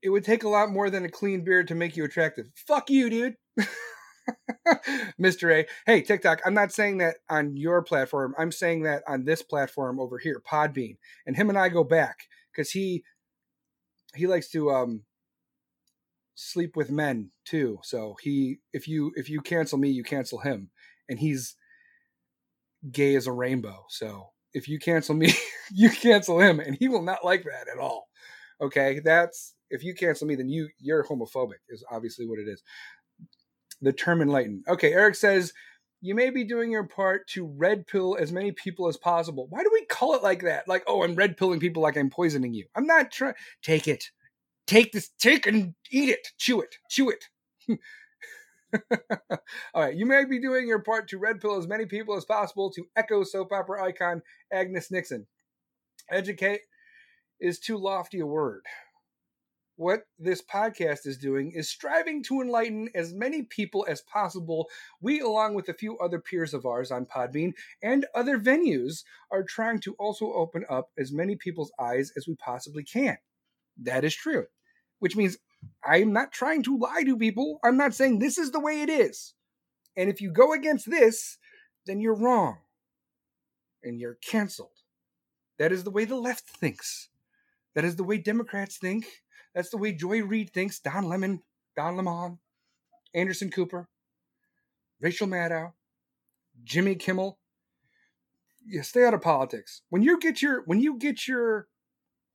It would take a lot more than a clean beard to make you attractive. Fuck you, dude. Mr. A. Hey, TikTok, I'm not saying that on your platform. I'm saying that on this platform over here, Podbean. And him and I go back because he he likes to um sleep with men too. So he if you if you cancel me, you cancel him. And he's gay as a rainbow. So if you cancel me, you cancel him and he will not like that at all. Okay? That's if you cancel me then you you're homophobic is obviously what it is. The term enlightened. Okay, Eric says you may be doing your part to red pill as many people as possible. Why do we call it like that? Like, oh, I'm red pilling people like I'm poisoning you. I'm not trying. Take it take this, take and eat it, chew it, chew it. All right, you may be doing your part to red pill as many people as possible to echo soap opera icon Agnes Nixon. Educate is too lofty a word. What this podcast is doing is striving to enlighten as many people as possible. We, along with a few other peers of ours on Podbean and other venues, are trying to also open up as many people's eyes as we possibly can. That is true which means I'm not trying to lie to people. I'm not saying this is the way it is. And if you go against this, then you're wrong and you're canceled. That is the way the left thinks. That is the way Democrats think. That's the way Joy Reid thinks, Don Lemon, Don Lemon, Anderson Cooper, Rachel Maddow, Jimmy Kimmel. Yeah, stay out of politics. When you get your when you get your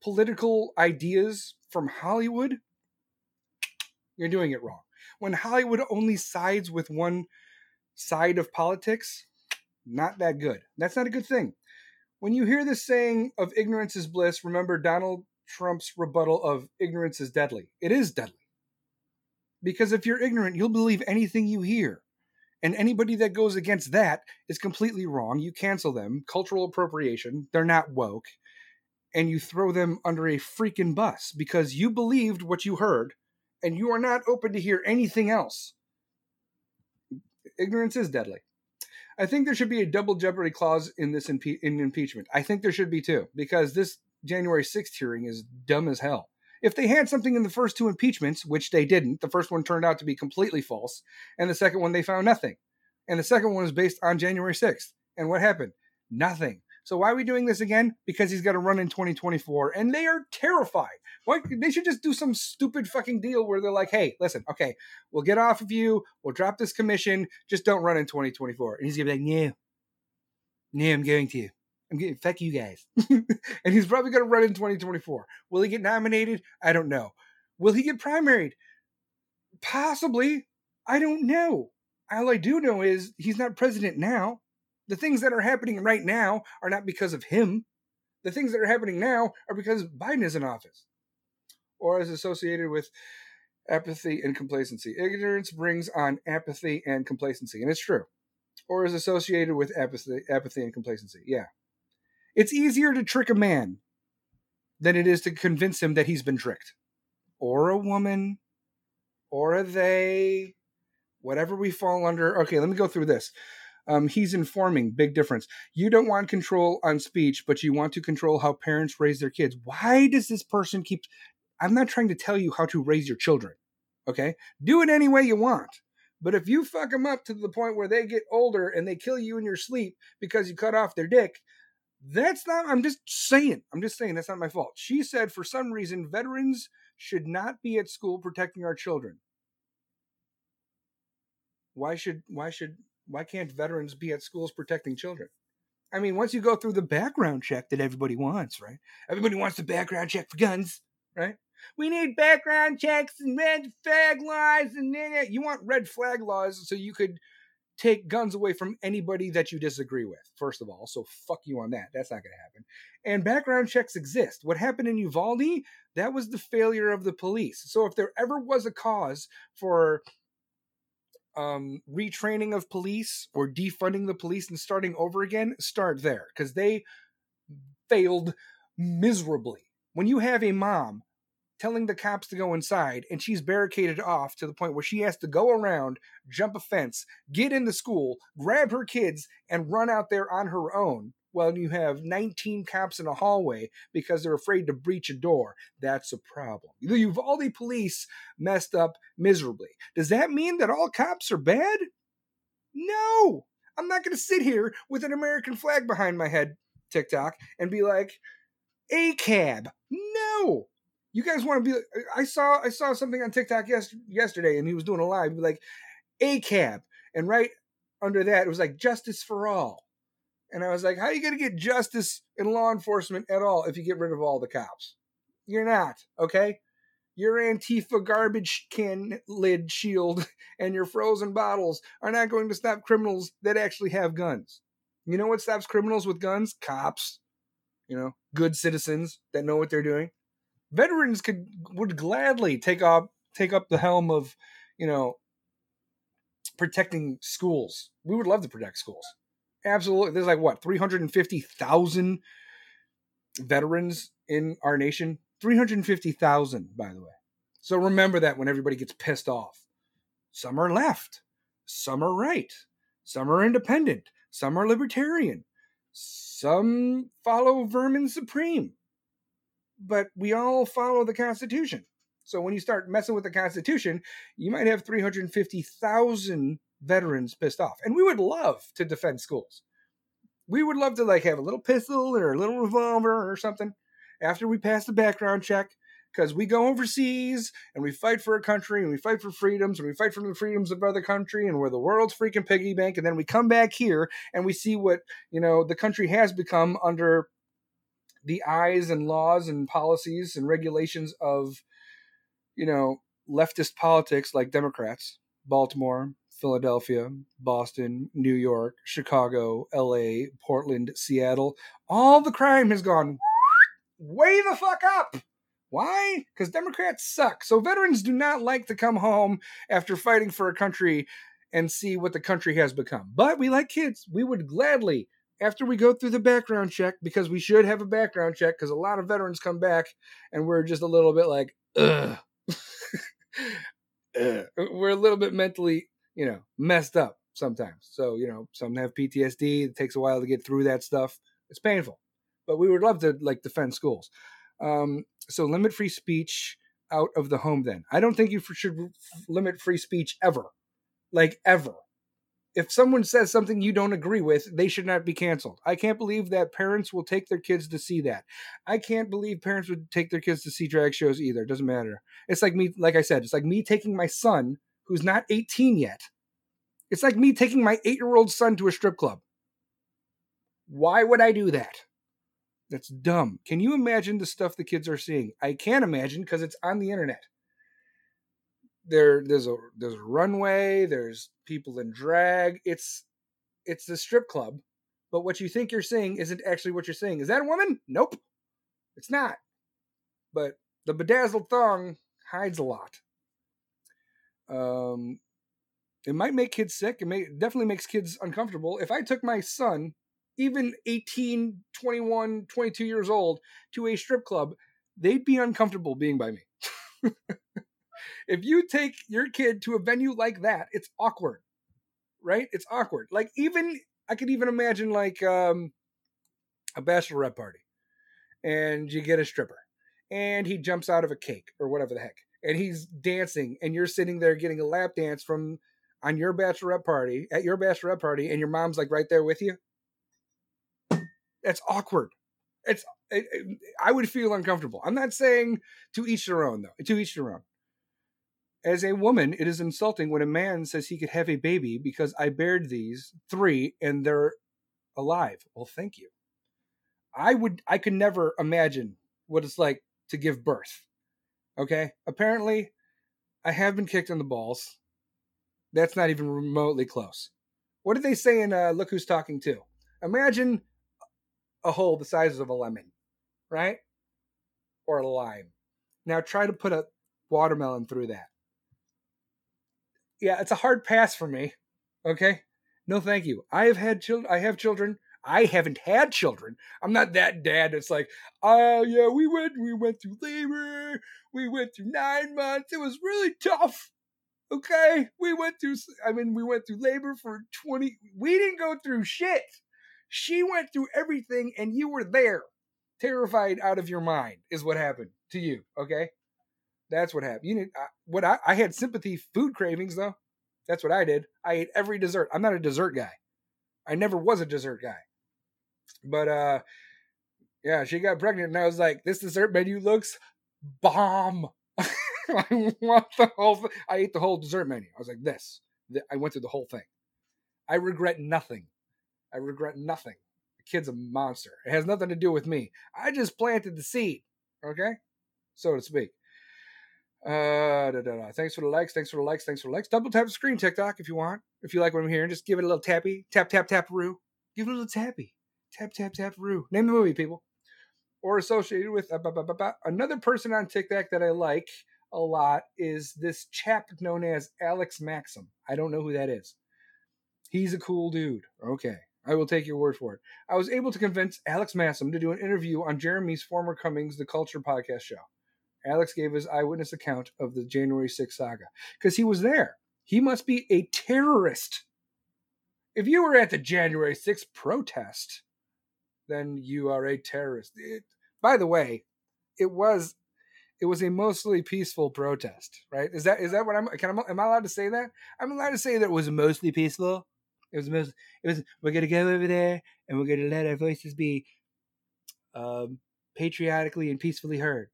political ideas from Hollywood, you're doing it wrong. When Hollywood only sides with one side of politics, not that good. That's not a good thing. When you hear this saying of ignorance is bliss, remember Donald Trump's rebuttal of ignorance is deadly. It is deadly. Because if you're ignorant, you'll believe anything you hear. And anybody that goes against that is completely wrong. You cancel them. Cultural appropriation. They're not woke and you throw them under a freaking bus because you believed what you heard and you are not open to hear anything else. Ignorance is deadly. I think there should be a double jeopardy clause in this impe- in impeachment. I think there should be too because this January 6th hearing is dumb as hell. If they had something in the first two impeachments, which they didn't, the first one turned out to be completely false, and the second one they found nothing. And the second one was based on January 6th. And what happened? Nothing. So why are we doing this again? Because he's got to run in 2024, and they are terrified. Why they should just do some stupid fucking deal where they're like, "Hey, listen, okay, we'll get off of you, we'll drop this commission, just don't run in 2024." And he's gonna be like, "No, no, I'm going to. I'm getting fuck you guys." and he's probably gonna run in 2024. Will he get nominated? I don't know. Will he get primaried? Possibly. I don't know. All I do know is he's not president now. The things that are happening right now are not because of him. The things that are happening now are because Biden is in office or is associated with apathy and complacency. Ignorance brings on apathy and complacency, and it's true. Or is associated with apathy, apathy and complacency. Yeah. It's easier to trick a man than it is to convince him that he's been tricked. Or a woman, or a they, whatever we fall under. Okay, let me go through this. Um, he's informing, big difference. You don't want control on speech, but you want to control how parents raise their kids. Why does this person keep. I'm not trying to tell you how to raise your children, okay? Do it any way you want. But if you fuck them up to the point where they get older and they kill you in your sleep because you cut off their dick, that's not, I'm just saying, I'm just saying that's not my fault. She said for some reason, veterans should not be at school protecting our children. Why should, why should, why can't veterans be at schools protecting children? I mean, once you go through the background check that everybody wants, right? Everybody wants the background check for guns, right? We need background checks and red flag laws, and you want red flag laws so you could take guns away from anybody that you disagree with. First of all, so fuck you on that. That's not going to happen. And background checks exist. What happened in Uvalde? That was the failure of the police. So if there ever was a cause for um, retraining of police or defunding the police and starting over again, start there because they failed miserably. When you have a mom telling the cops to go inside and she's barricaded off to the point where she has to go around, jump a fence, get into school, grab her kids, and run out there on her own while you have 19 cops in a hallway because they're afraid to breach a door. That's a problem. The Uvalde police messed up miserably. Does that mean that all cops are bad? No. I'm not going to sit here with an American flag behind my head, TikTok, and be like, ACAB. No. You guys want to be I saw I saw something on TikTok yes, yesterday and he was doing a live like ACAB and right under that it was like justice for all. And I was like, how are you going to get justice in law enforcement at all if you get rid of all the cops? You're not, okay? Your Antifa garbage can lid shield and your frozen bottles are not going to stop criminals that actually have guns. You know what stops criminals with guns? Cops. You know, good citizens that know what they're doing. Veterans could would gladly take up take up the helm of, you know, protecting schools. We would love to protect schools absolutely. There's like what 350,000 veterans in our nation? 350,000 by the way. So remember that when everybody gets pissed off. Some are left. Some are right. Some are independent. Some are libertarian. Some follow vermin supreme. But we all follow the constitution. So when you start messing with the constitution you might have 350,000 veterans pissed off. And we would love to defend schools. We would love to like have a little pistol or a little revolver or something after we pass the background check because we go overseas and we fight for a country and we fight for freedoms and we fight for the freedoms of other country and we're the world's freaking piggy bank and then we come back here and we see what you know the country has become under the eyes and laws and policies and regulations of you know leftist politics like democrats baltimore Philadelphia, Boston, New York, Chicago, LA, Portland, Seattle, all the crime has gone way the fuck up. Why? Because Democrats suck. So veterans do not like to come home after fighting for a country and see what the country has become. But we like kids. We would gladly, after we go through the background check, because we should have a background check, because a lot of veterans come back and we're just a little bit like, ugh. we're a little bit mentally you know, messed up sometimes. So, you know, some have PTSD. It takes a while to get through that stuff. It's painful. But we would love to like defend schools. Um, so limit free speech out of the home. Then I don't think you should limit free speech ever, like ever. If someone says something you don't agree with, they should not be canceled. I can't believe that parents will take their kids to see that. I can't believe parents would take their kids to see drag shows either. It doesn't matter. It's like me, like I said, it's like me taking my son, who's not 18 yet. It's like me taking my eight year old son to a strip club. Why would I do that? That's dumb. Can you imagine the stuff the kids are seeing? I can't imagine because it's on the internet. There, there's a there's a runway. There's people in drag. It's it's a strip club, but what you think you're seeing isn't actually what you're seeing. Is that a woman? Nope, it's not. But the bedazzled thong hides a lot. Um, it might make kids sick. It may definitely makes kids uncomfortable. If I took my son even 18, 21, 22 years old to a strip club, they'd be uncomfortable being by me. if you take your kid to a venue like that, it's awkward. Right? It's awkward. Like even I could even imagine like um a bachelorette party and you get a stripper and he jumps out of a cake or whatever the heck and he's dancing and you're sitting there getting a lap dance from on your bachelorette party at your bachelorette party and your mom's like right there with you that's awkward. It's it, it, I would feel uncomfortable. I'm not saying to each their own though. To each their own. As a woman, it is insulting when a man says he could have a baby because I bared these three and they're alive. Well, thank you. I would I could never imagine what it's like to give birth. Okay? Apparently, I have been kicked in the balls. That's not even remotely close. What did they say in uh, Look Who's Talking Too? Imagine a hole the size of a lemon, right? Or a lime. Now try to put a watermelon through that. Yeah, it's a hard pass for me. Okay? No thank you. I have had children I have children. I haven't had children. I'm not that dad It's like, oh yeah, we went we went through labor, we went through nine months. It was really tough. Okay? We went through I mean, we went through labor for 20 we didn't go through shit. She went through everything and you were there, terrified out of your mind, is what happened to you. Okay. That's what happened. You need, I, what I, I had sympathy food cravings though. That's what I did. I ate every dessert. I'm not a dessert guy. I never was a dessert guy. But uh yeah, she got pregnant and I was like, this dessert menu looks bomb. I want the whole I ate the whole dessert menu. I was like, this. I went through the whole thing. I regret nothing. I regret nothing. The kid's a monster. It has nothing to do with me. I just planted the seed, okay? So to speak. Uh, da, da, da. Thanks for the likes. Thanks for the likes. Thanks for the likes. Double tap the screen, TikTok, if you want. If you like what I'm hearing, just give it a little tappy. Tap, tap, tap, roo. Give it a little tappy. Tap, tap, tap, roo. Name the movie, people. Or associated with uh, bah, bah, bah, another person on TikTok that I like a lot is this chap known as Alex Maxim. I don't know who that is. He's a cool dude. Okay. I will take your word for it. I was able to convince Alex Maxim to do an interview on Jeremy's former Cummings The Culture podcast show. Alex gave his eyewitness account of the January 6th saga because he was there. He must be a terrorist. If you were at the January 6th protest, then you are a terrorist. It, by the way, it was it was a mostly peaceful protest, right? Is that is that what I'm can I, am I allowed to say that? I'm allowed to say that it was mostly peaceful. It was most. It was. We're gonna go over there and we're gonna let our voices be um, patriotically and peacefully heard.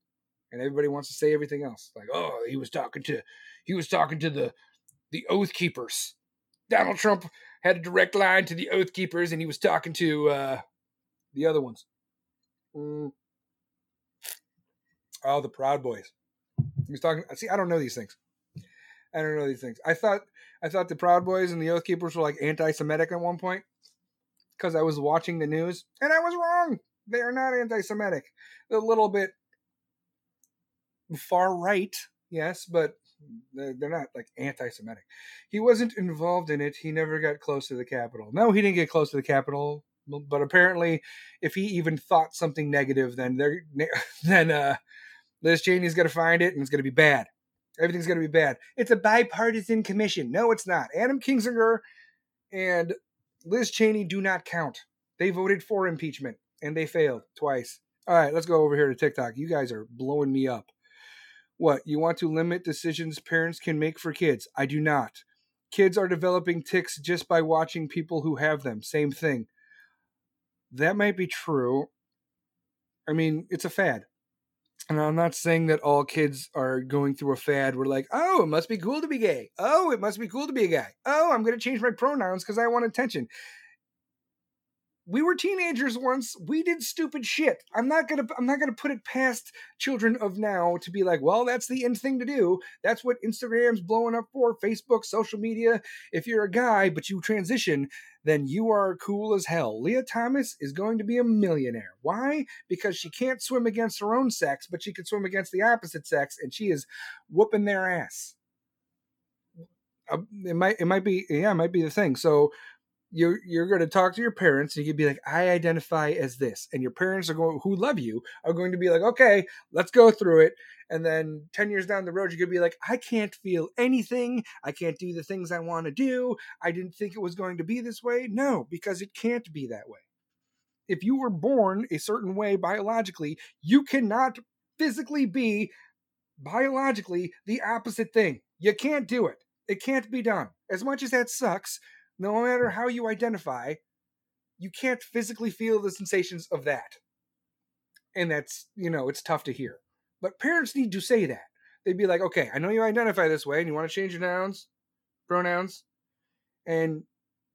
And everybody wants to say everything else, like, oh, he was talking to, he was talking to the, the oath keepers. Donald Trump had a direct line to the oath keepers, and he was talking to uh, the other ones. Mm. Oh, the Proud Boys. He was talking. See, I don't know these things. I don't know these things. I thought I thought the Proud Boys and the Oath Keepers were like anti-Semitic at one point because I was watching the news, and I was wrong. They are not anti-Semitic. They're a little bit far right, yes, but they're not like anti-Semitic. He wasn't involved in it. He never got close to the Capitol. No, he didn't get close to the Capitol. But apparently, if he even thought something negative, then there, then uh, Liz Cheney's going to find it, and it's going to be bad. Everything's going to be bad. It's a bipartisan commission. No, it's not. Adam Kinzinger and Liz Cheney do not count. They voted for impeachment and they failed twice. All right, let's go over here to TikTok. You guys are blowing me up. What? You want to limit decisions parents can make for kids? I do not. Kids are developing tics just by watching people who have them. Same thing. That might be true. I mean, it's a fad. And I'm not saying that all kids are going through a fad We're like, oh, it must be cool to be gay. Oh, it must be cool to be a guy. Oh, I'm going to change my pronouns because I want attention we were teenagers once we did stupid shit. I'm not gonna i'm not gonna put it past children of now to be like well that's the end thing to do. That's what instagram's blowing up for facebook social media. If you're a guy but you transition then you are cool as hell. Lia thomas is going to be a millionaire. Why? Because she can't swim against her own sex but she can swim against the opposite sex and she is whooping their ass. Uh, it might it might be yeah it might be the thing. So you're you're going to talk to your parents and you can be like i identify as this and your parents are going who love you are going to be like okay let's go through it and then 10 years down the road you're going to be like i can't feel anything. I can't do the things i want to do. I didn't think it was going to be this way. No because it can't be that way. If you were born a certain way biologically you cannot physically be biologically the opposite thing. You can't do it. It can't be done. As much as that sucks no matter hmm. how you identify, you can't physically feel the sensations of that. And that's, you know, it's tough to hear. But parents need to say that. They'd be like, okay, I know you identify this way and you want to change your nouns, pronouns, and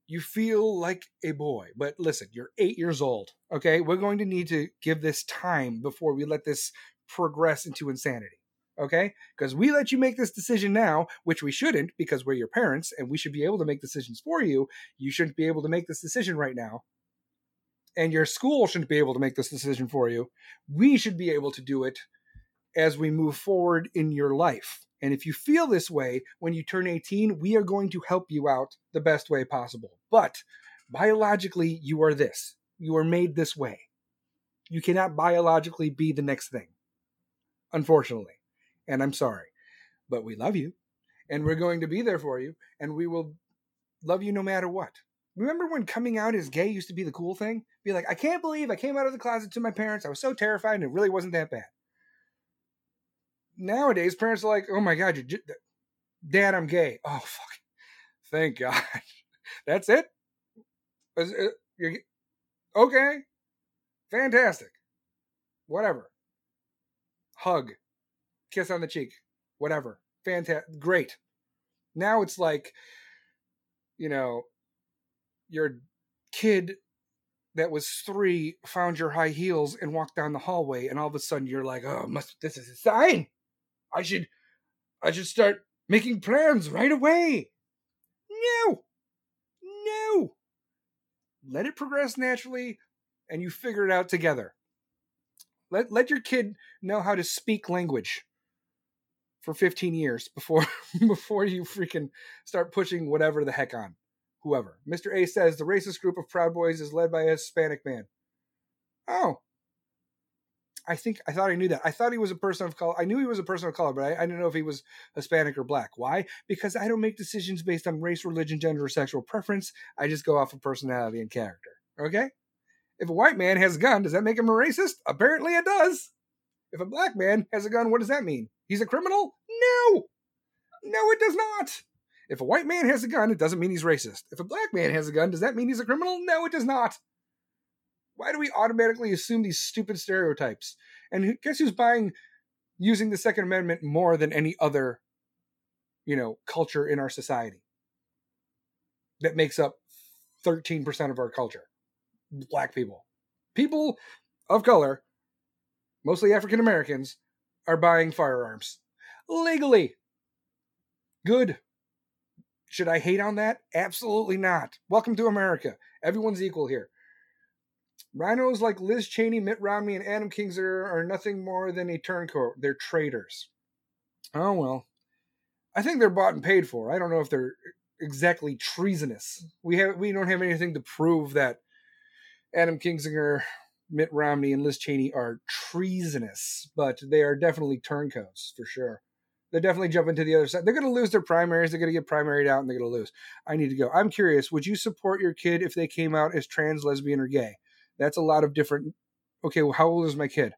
you feel like a boy. But listen, you're eight years old. Okay. We're going to need to give this time before we let this progress into insanity okay? Because we let you make this decision now, which we shouldn't because we're your parents and we should be able to make decisions for you. You shouldn't be able to make this decision right now. And your school shouldn't be able to make this decision for you. We should be able to do it as we move forward in your life. And if you feel this way when you turn 18, we are going to help you out the best way possible. But biologically, you are this. You are made this way. You cannot biologically be the next thing, unfortunately and I'm sorry, but we love you and we're going to be there for you and we will love you no matter what. Remember when coming out as gay used to be the cool thing? Be like, I can't believe I came out of the closet to my parents. I was so terrified and it really wasn't that bad. Nowadays, parents are like, oh my God, you're dad, I'm gay. Oh, fuck. Thank God. That's it? Uh, you're, okay. Fantastic. Whatever. Hug kiss on the cheek, whatever. Fantastic, great. Now it's like, you know, your kid that was three found your high heels and walked down the hallway, and all of a sudden you're like, oh, must this is a sign. I should, I should start making plans right away. No, no. Let it progress naturally, and you figure it out together. Let let your kid know how to speak language for 15 years before before you freaking start pushing whatever the heck on whoever. Mr. A says the racist group of Proud Boys is led by a Hispanic man. Oh. I think I thought I knew that. I thought he was a person of color. I knew he was a person of color, but I, I didn't know if he was Hispanic or black. Why? Because I don't make decisions based on race, religion, gender, or sexual preference. I just go off of personality and character. Okay? If a white man has a gun, does that make him a racist? Apparently it does. If a black man has a gun, what does that mean? He's a criminal? No! No, it does not. If a white man has a gun, it doesn't mean he's racist. If a black man has a gun, does that mean he's a criminal? No, it does not. Why do we automatically assume these stupid stereotypes? And guess who's buying using the Second Amendment more than any other, you know, culture in our society? That makes up 13% of our culture. Black people. People of color, mostly African Americans, are buying firearms legally. Good. Should I hate on that? Absolutely not. Welcome to America. Everyone's equal here. RINOs like Liz Cheney, Mitt Romney, and Adam Kinzinger are nothing more than a turncoat. They're traitors. Oh well. I think they're bought and paid for. I don't know if they're exactly treasonous. We have we don't have anything to prove that Adam Kinzinger Mitt Romney and Liz Cheney are treasonous, but they are definitely turncoats for sure. They're definitely jumping to the other side. They're going to lose their primaries. They're going to get primaried out and they're going to lose. I need to go. I'm curious. Would you support your kid if they came out as trans, lesbian, or gay? That's a lot of different Okay, well, how old is my kid?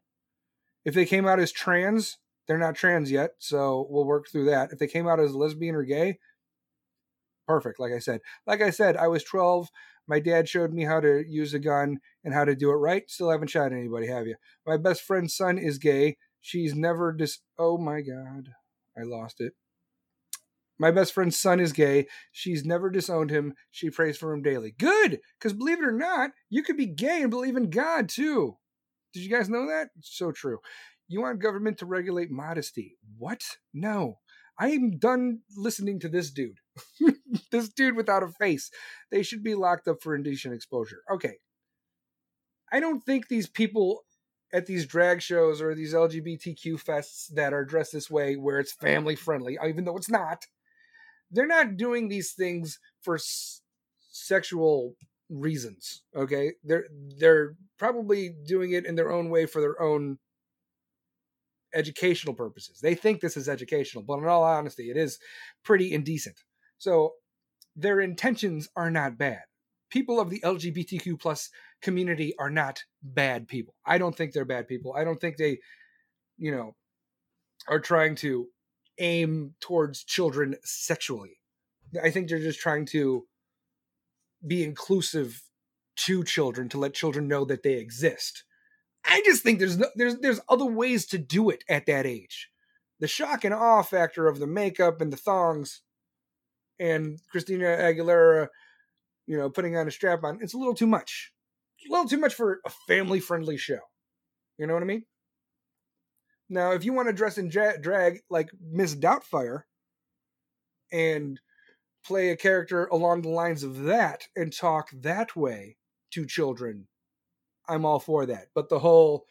If they came out as trans, they're not trans yet, so we'll work through that. If they came out as lesbian or gay, perfect. Like I said, like I said, I was 12. My dad showed me how to use a gun and how to do it right. Still haven't shot anybody, have you? My best friend's son is gay. She's never dis. Oh my god, I lost it. My best friend's son is gay. She's never disowned him. She prays for him daily. Good, because believe it or not, you could be gay and believe in God too. Did you guys know that? It's so true. You want government to regulate modesty. What? No. I'm done listening to this dude. this dude without a face. They should be locked up for indecent exposure. Okay. I don't think these people at these drag shows or these LGBTQ fests that are dressed this way where it's family friendly, uh, even though it's not, they're not doing these things for s- sexual reasons, okay? They're they're probably doing it in their own way for their own educational purposes. They think this is educational, but in all honesty, it is pretty indecent. So their intentions are not bad. People of the LGBTQ plus community are not bad people. I don't think they're bad people. I don't think they, you know, are trying to aim towards children sexually. I think they're just trying to be inclusive to children to let children know that they exist. I just think there's no, there's there's other ways to do it at that age. The shock and awe factor of the makeup and the thongs and Christina Aguilera, you know, putting on a strap on, it's a little too much. It's a little too much for a family friendly show. You know what I mean? Now, if you want to dress in dra- drag like Miss Doubtfire and play a character along the lines of that and talk that way to children, I'm all for that. But the whole,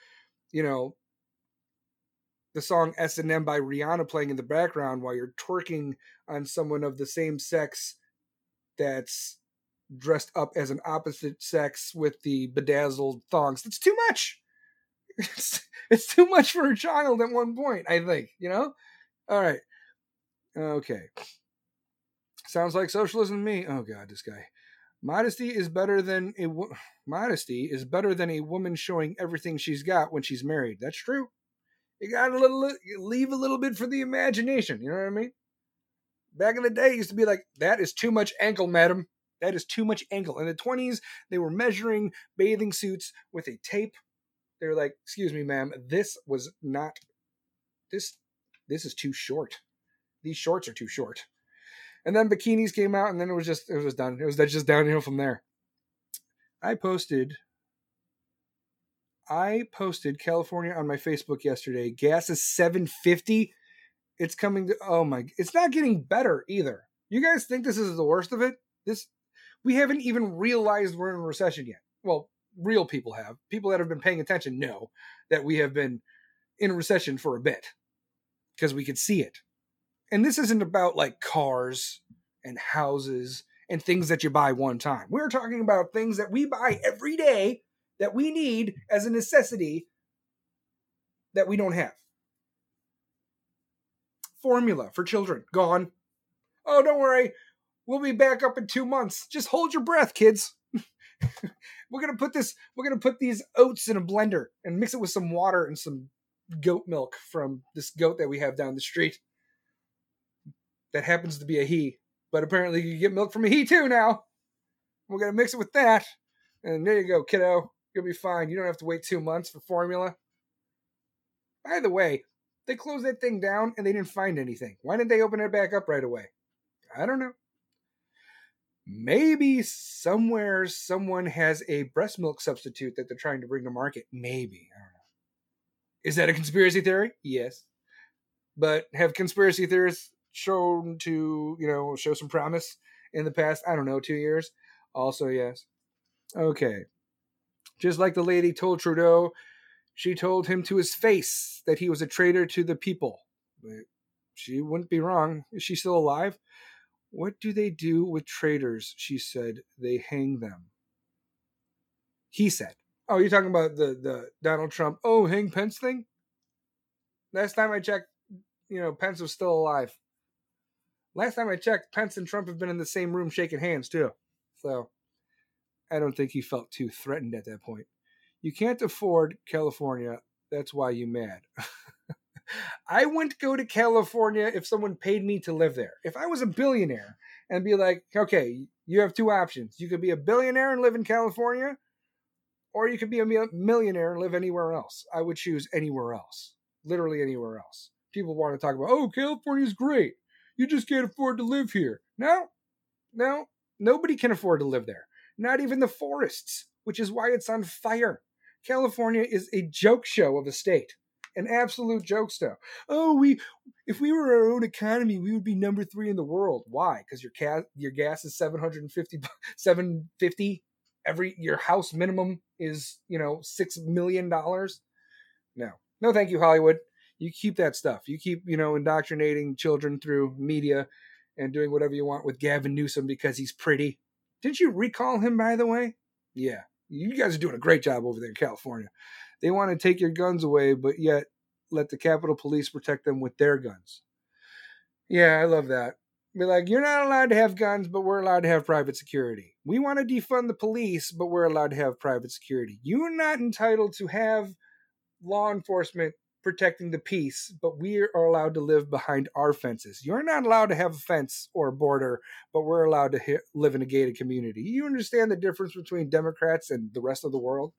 you know, the song S&M by Rihanna playing in the background while you're twerking on someone of the same sex that's dressed up as an opposite sex with the bedazzled thongs. That's too much. It's, it's too much for a child at one point, I think, you know? All right. Okay. Sounds like socialism to me. Oh god, this guy. Modesty is better than a wo- modesty is better than a woman showing everything she's got when she's married. That's true. You got a little leave a little bit for the imagination. You know what I mean? Back in the day, it used to be like that is too much ankle, madam. That is too much ankle. In the twenties, they were measuring bathing suits with a tape. They were like, "Excuse me, ma'am, this was not this. This is too short. These shorts are too short." And then bikinis came out, and then it was just it was done. It was just downhill from there. I posted I posted California on my Facebook yesterday. Gas is 750. It's coming to oh my it's not getting better either. You guys think this is the worst of it? This we haven't even realized we're in a recession yet. Well, real people have. People that have been paying attention know that we have been in a recession for a bit because we could see it. And this isn't about like cars and houses and things that you buy one time. We're talking about things that we buy every day that we need as a necessity that we don't have. Formula for children gone. Oh, don't worry. We'll be back up in 2 months. Just hold your breath, kids. we're to put this we're to put these oats in a blender and mix it with some water and some goat milk from this goat that we have down the street. That happens to be a he, but apparently you get milk from a he too now. We're to mix it with that. And there you go, kiddo. You'll be fine. You don't have to wait two months for formula. By the way, they closed that thing down and they didn't find anything. Why didn't they open it back up right away? I don't know. Maybe somewhere someone has a breast milk substitute that they're trying to bring to market. Maybe. I don't know. Is that a conspiracy theory? Yes. But have conspiracy theorists shown to, you know, show some promise in the past, I don't know, two years? Also, yes. Okay. Just like the lady told Trudeau, she told him to his face that he was a traitor to the people. But she wouldn't be wrong. Is she still alive? What do they do with traitors? She said. They hang them. He said. Oh, you're talking about the, the Donald Trump, oh, hang Pence thing? Last time I checked, you know, Pence was still alive. Last time I checked, Pence and Trump have been in the same room shaking hands, too. So I don't think he felt too threatened at that point. You can't afford California. That's why you mad. I wouldn't go to California if someone paid me to live there. If I was a billionaire and be like, okay, you have two options. You could be a billionaire and live in California, or you could be a millionaire and live anywhere else. I would choose anywhere else, literally anywhere else. People want to talk about, oh, California's great. You just can't afford to live here. No, no, nobody can afford to live there. Not even the forests, which is why it's on fire. California is a joke show of a state an absolute joke show. Oh, we if we were our own economy, we would be number three in the world. Why? Because your gas your gas is 750 750 every your house minimum is you know six million dollars. No, no, thank you, Hollywood. You keep that stuff. You keep you know indoctrinating children through media and doing whatever you want with Gavin Newsom because he's pretty. Didn't you recall him by the way? Yeah, you guys are doing a great job over there in California. They want to take your guns away, but yet let the Capitol Police protect them with their guns. Yeah, I love that. Be like, you're not allowed to have guns, but we're allowed to have private security. We want to defund the police, but we're allowed to have private security. You're not entitled to have law enforcement protecting the peace, but we are allowed to live behind our fences. You're not allowed to have a fence or a border, but we're allowed to live in a gated community. You understand the difference between Democrats and the rest of the world?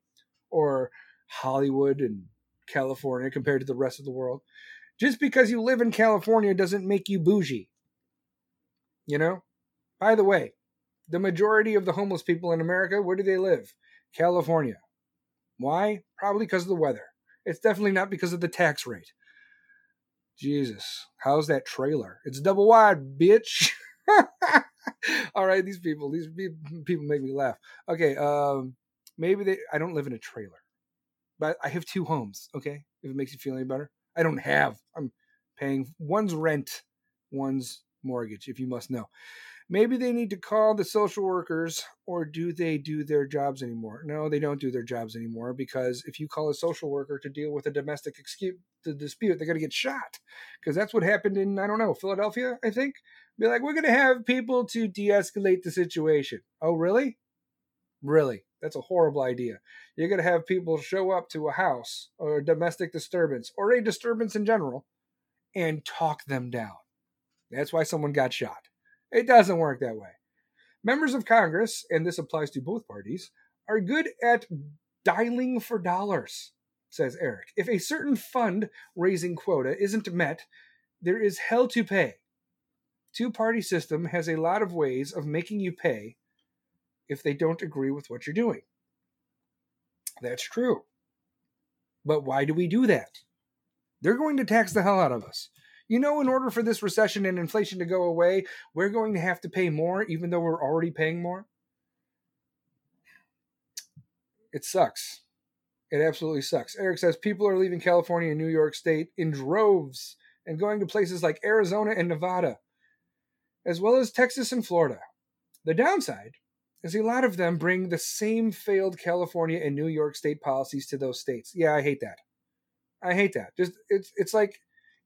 Or Hollywood and California compared to the rest of the world. Just because you live in California doesn't make you bougie. You know? By the way, the majority of the homeless people in America, where do they live? California. Why? Probably because of the weather. It's definitely not because of the tax rate. Jesus, how's that trailer? It's double wide, bitch. All right, these people, these people make me laugh. Okay, um, maybe they. I don't live in a trailer but I have two homes. Okay, if it makes you feel any better, I don't have. I'm paying one's rent, one's mortgage. If you must know, maybe they need to call the social workers, or do they do their jobs anymore? No, they don't do their jobs anymore because if you call a social worker to deal with a domestic excuse, the dispute, they're going to get shot because that's what happened in I don't know Philadelphia. I think be like, we're going to have people to de-escalate the situation. Oh, really? Really? That's a horrible idea. You're going to have people show up to a house or a domestic disturbance or a disturbance in general and talk them down. That's why someone got shot. It doesn't work that way. Members of Congress, and this applies to both parties, are good at dialing for dollars, says Eric. If a certain fund raising quota isn't met, there is hell to pay. Two party system has a lot of ways of making you pay if they don't agree with what you're doing. That's true. But why do we do that? They're going to tax the hell out of us. You know, in order for this recession and inflation to go away, we're going to have to pay more, even though we're already paying more. It sucks. It absolutely sucks. Eric says people are leaving California and New York State in droves and going to places like Arizona and Nevada, as well as Texas and Florida. The downside is a lot of them bring the same failed California and New York state policies to those states. Yeah, I hate that. I hate that. Just it's it's like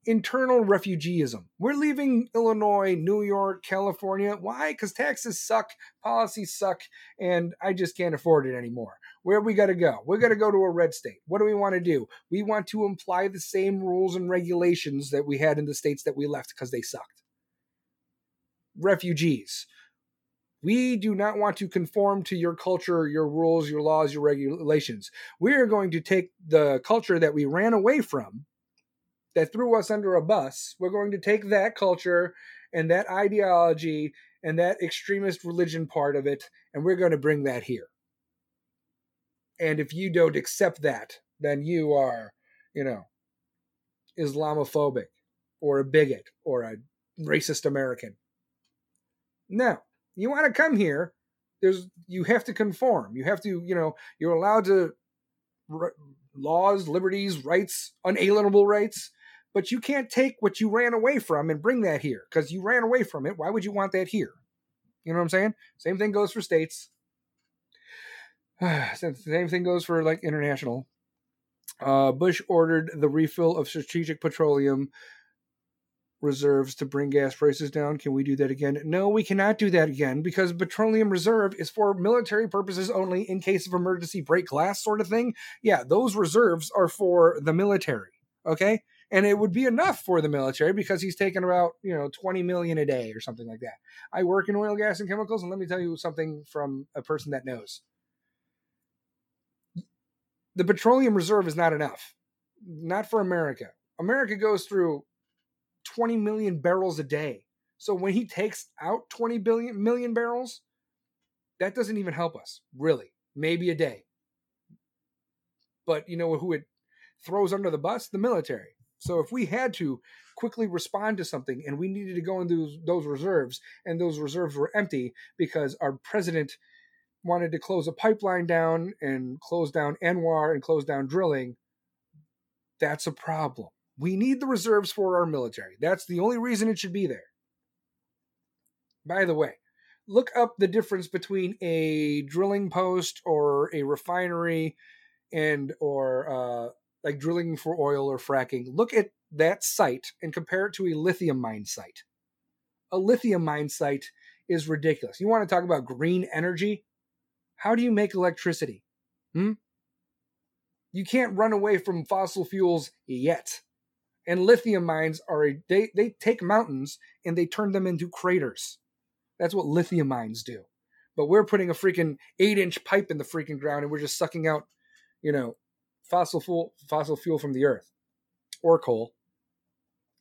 internal refugeeism. We're leaving Illinois, New York, California. Why? Because taxes suck, policies suck, and I just can't afford it anymore. Where we got to go? We're going to go to a red state. What do we want to do? We want to imply the same rules and regulations that we had in the states that we left because they sucked. Refugees. We do not want to conform to your culture, your rules, your laws, your regulations. We are going to take the culture that we ran away from, that threw us under a bus. We're going to take that culture and that ideology and that extremist religion part of it, and we're going to bring that here. And if you don't accept that, then you are, you know, Islamophobic or a bigot or a racist American. Now, you want to come here, there's you have to conform. You have to, you know, you're allowed to r- laws, liberties, rights, unalienable rights, but you can't take what you ran away from and bring that here because you ran away from it. Why would you want that here? You know what I'm saying? Same thing goes for states. Same thing goes for like international. Uh, Bush ordered the refill of strategic petroleum reserves to bring gas prices down. Can we do that again? No, we cannot do that again because petroleum reserve is for military purposes only in case of emergency break glass sort of thing. Yeah, those reserves are for the military. Okay? And it would be enough for the military because he's taking about, you know, 20 million a day or something like that. I work in oil, gas, and chemicals, and let me tell you something from a person that knows. The petroleum reserve is not enough. Not for America. America goes through 20 million barrels a day. So when he takes out 20 billion million barrels, that doesn't even help us, really. Maybe a day. But you know who it throws under the bus? The military. So if we had to quickly respond to something and we needed to go into those, reserves and those reserves were empty because our president wanted to close a pipeline down and close down ANWR and close down drilling, that's a problem. We need the reserves for our military. That's the only reason it should be there. By the way, look up the difference between a drilling post or a refinery and or uh, like drilling for oil or fracking. Look at that site and compare it to a lithium mine site. A lithium mine site is ridiculous. You want to talk about green energy? How do you make electricity? Hmm? You can't run away from fossil fuels yet. And lithium mines are a they they take mountains and they turn them into craters. That's what lithium mines do. But we're putting a freaking eight inch pipe in the freaking ground and we're just sucking out, you know, fossil fuel fossil fuel from the earth or coal.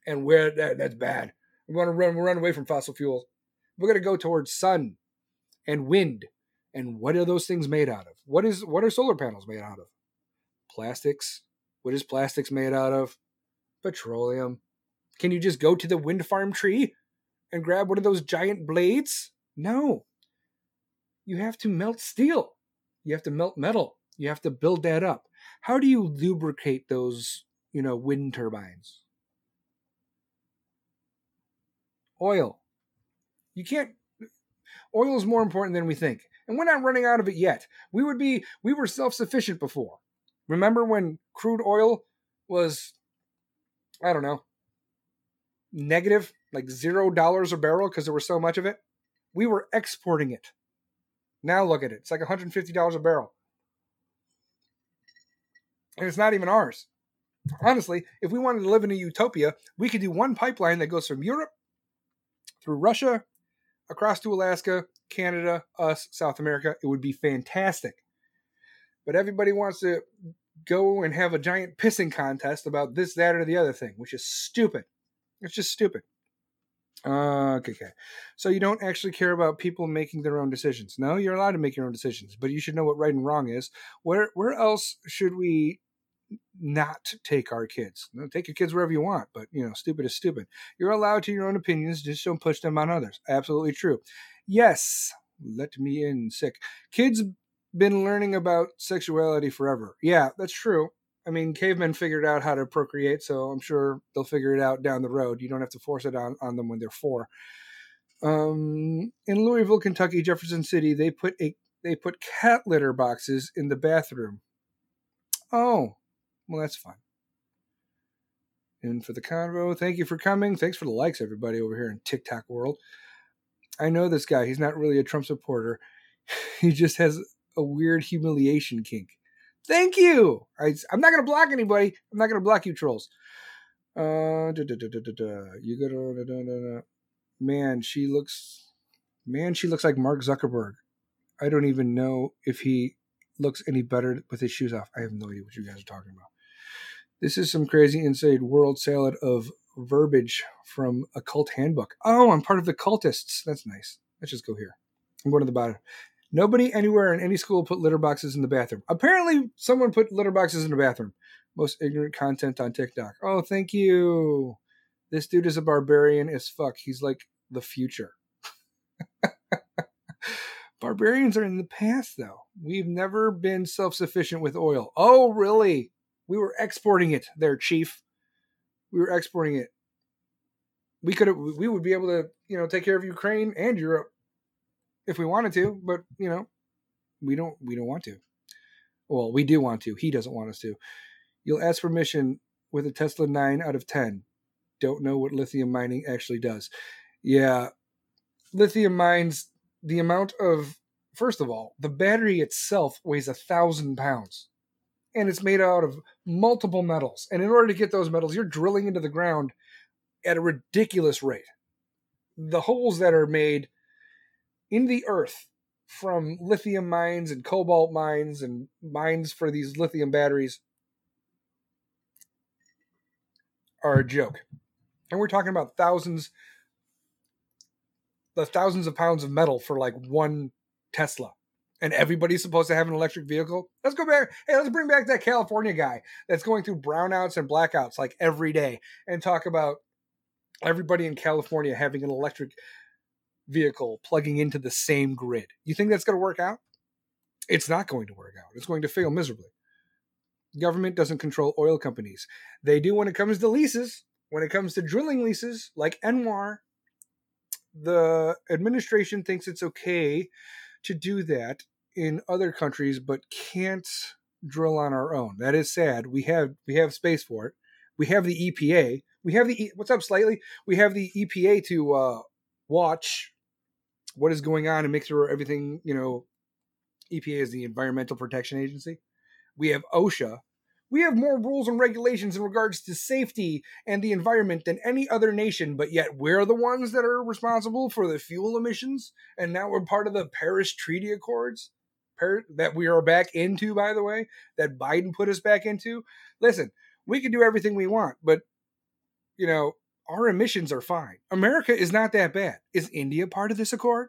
And where that, that's bad. We want to run run away from fossil fuels. We're gonna go towards sun and wind. And what are those things made out of? What is what are solar panels made out of? Plastics. What is plastics made out of? petroleum. Can you just go to the wind farm tree and grab one of those giant blades? No. You have to melt steel. You have to melt metal. You have to build that up. How do you lubricate those, you know, wind turbines? Oil. You can't oil is more important than we think. And we're not running out of it yet. We would be we were self-sufficient before. Remember when crude oil was I don't know, negative, like zero dollars a barrel because there was so much of it. We were exporting it. Now look at it. It's like $150 a barrel. And it's not even ours. Honestly, if we wanted to live in a utopia, we could do one pipeline that goes from Europe through Russia, across to Alaska, Canada, us, South America. It would be fantastic. But everybody wants to go and have a giant pissing contest about this, that, or the other thing, which is stupid. It's just stupid. Uh, okay, okay. So you don't actually care about people making their own decisions. No, you're allowed to make your own decisions, but you should know what right and wrong is. Where where else should we not take our kids? No, take your kids wherever you want, but you know, stupid is stupid. You're allowed to your own opinions, just don't push them on others. Absolutely true. Yes, let me in sick. Kids been learning about sexuality forever. Yeah, that's true. I mean, cavemen figured out how to procreate, so I'm sure they'll figure it out down the road. You don't have to force it on, on them when they're four. Um, in Louisville, Kentucky, Jefferson City, they put a they put cat litter boxes in the bathroom. Oh, well, that's fun. And for the convo, thank you for coming. Thanks for the likes, everybody over here in TikTok world. I know this guy. He's not really a Trump supporter. He just has a weird humiliation kink. Thank you. I, am not gonna block anybody. I'm not gonna block you trolls. Uh, da, da, da, you gotta. Man, she looks. Man, she looks like Mark Zuckerberg. I don't even know if he looks any better with his shoes off. I have no idea what you guys are talking about. This is some crazy inside world salad of verbiage from a cult handbook. Oh, I'm part of the cultists. That's nice. Let's just go here. I'm going to the bottom. Nobody anywhere in any school put litter boxes in the bathroom. Apparently, someone put litter boxes in the bathroom. Most ignorant content on TikTok. Oh, thank you. This dude is a barbarian as fuck. He's like the future. Barbarians are in the past, though. We've never been self sufficient with oil. Oh, really? We were exporting it there, Chief. We were exporting it. We could have, we would be able to, you know, take care of Ukraine and Europe if we wanted to, but you know, we don't we don't want to. Well, we do want to. He doesn't want us to. You'll ask permission with a Tesla 9 out of 10. don't know what lithium mining actually does. Yeah, lithium mines the amount of first of all, the battery itself weighs a thousand pounds, and it's made out of multiple metals. And in order to get those metals, you're drilling into the ground at a ridiculous rate. The holes that are made in the earth from lithium mines and cobalt mines and mines for these lithium batteries are a joke. And we're talking about thousands the thousands of pounds of metal for like one Tesla. And everybody's supposed to have an electric vehicle. Let's go back. Hey, let's bring back that California guy that's going through brownouts and blackouts like every day and talk about everybody in California having an electric vehicle plugging into the same grid. You think that's going to work out? It's not going to work out. It's going to fail miserably. Government doesn't control oil companies. They do when it comes to leases. When it comes to drilling leases, like ANWR, the administration thinks it's okay to do that in other countries, but can't drill on our own. That is sad. We have we have space for it. We have the EPA. We have the what's up slightly. We have the EPA to uh, watch what is going on and make sure everything, you know, EPA is the Environmental Protection Agency. We have OSHA. We have more rules and regulations in regards to safety and the environment than any other nation, but yet we're the ones that are responsible for the fuel emissions. And now we're part of the Paris Treaty Accords that we are back into, by the way, that Biden put us back into. Listen, we can do everything we want, but, you know, our emissions are fine. America is not that bad. Is India part of this accord?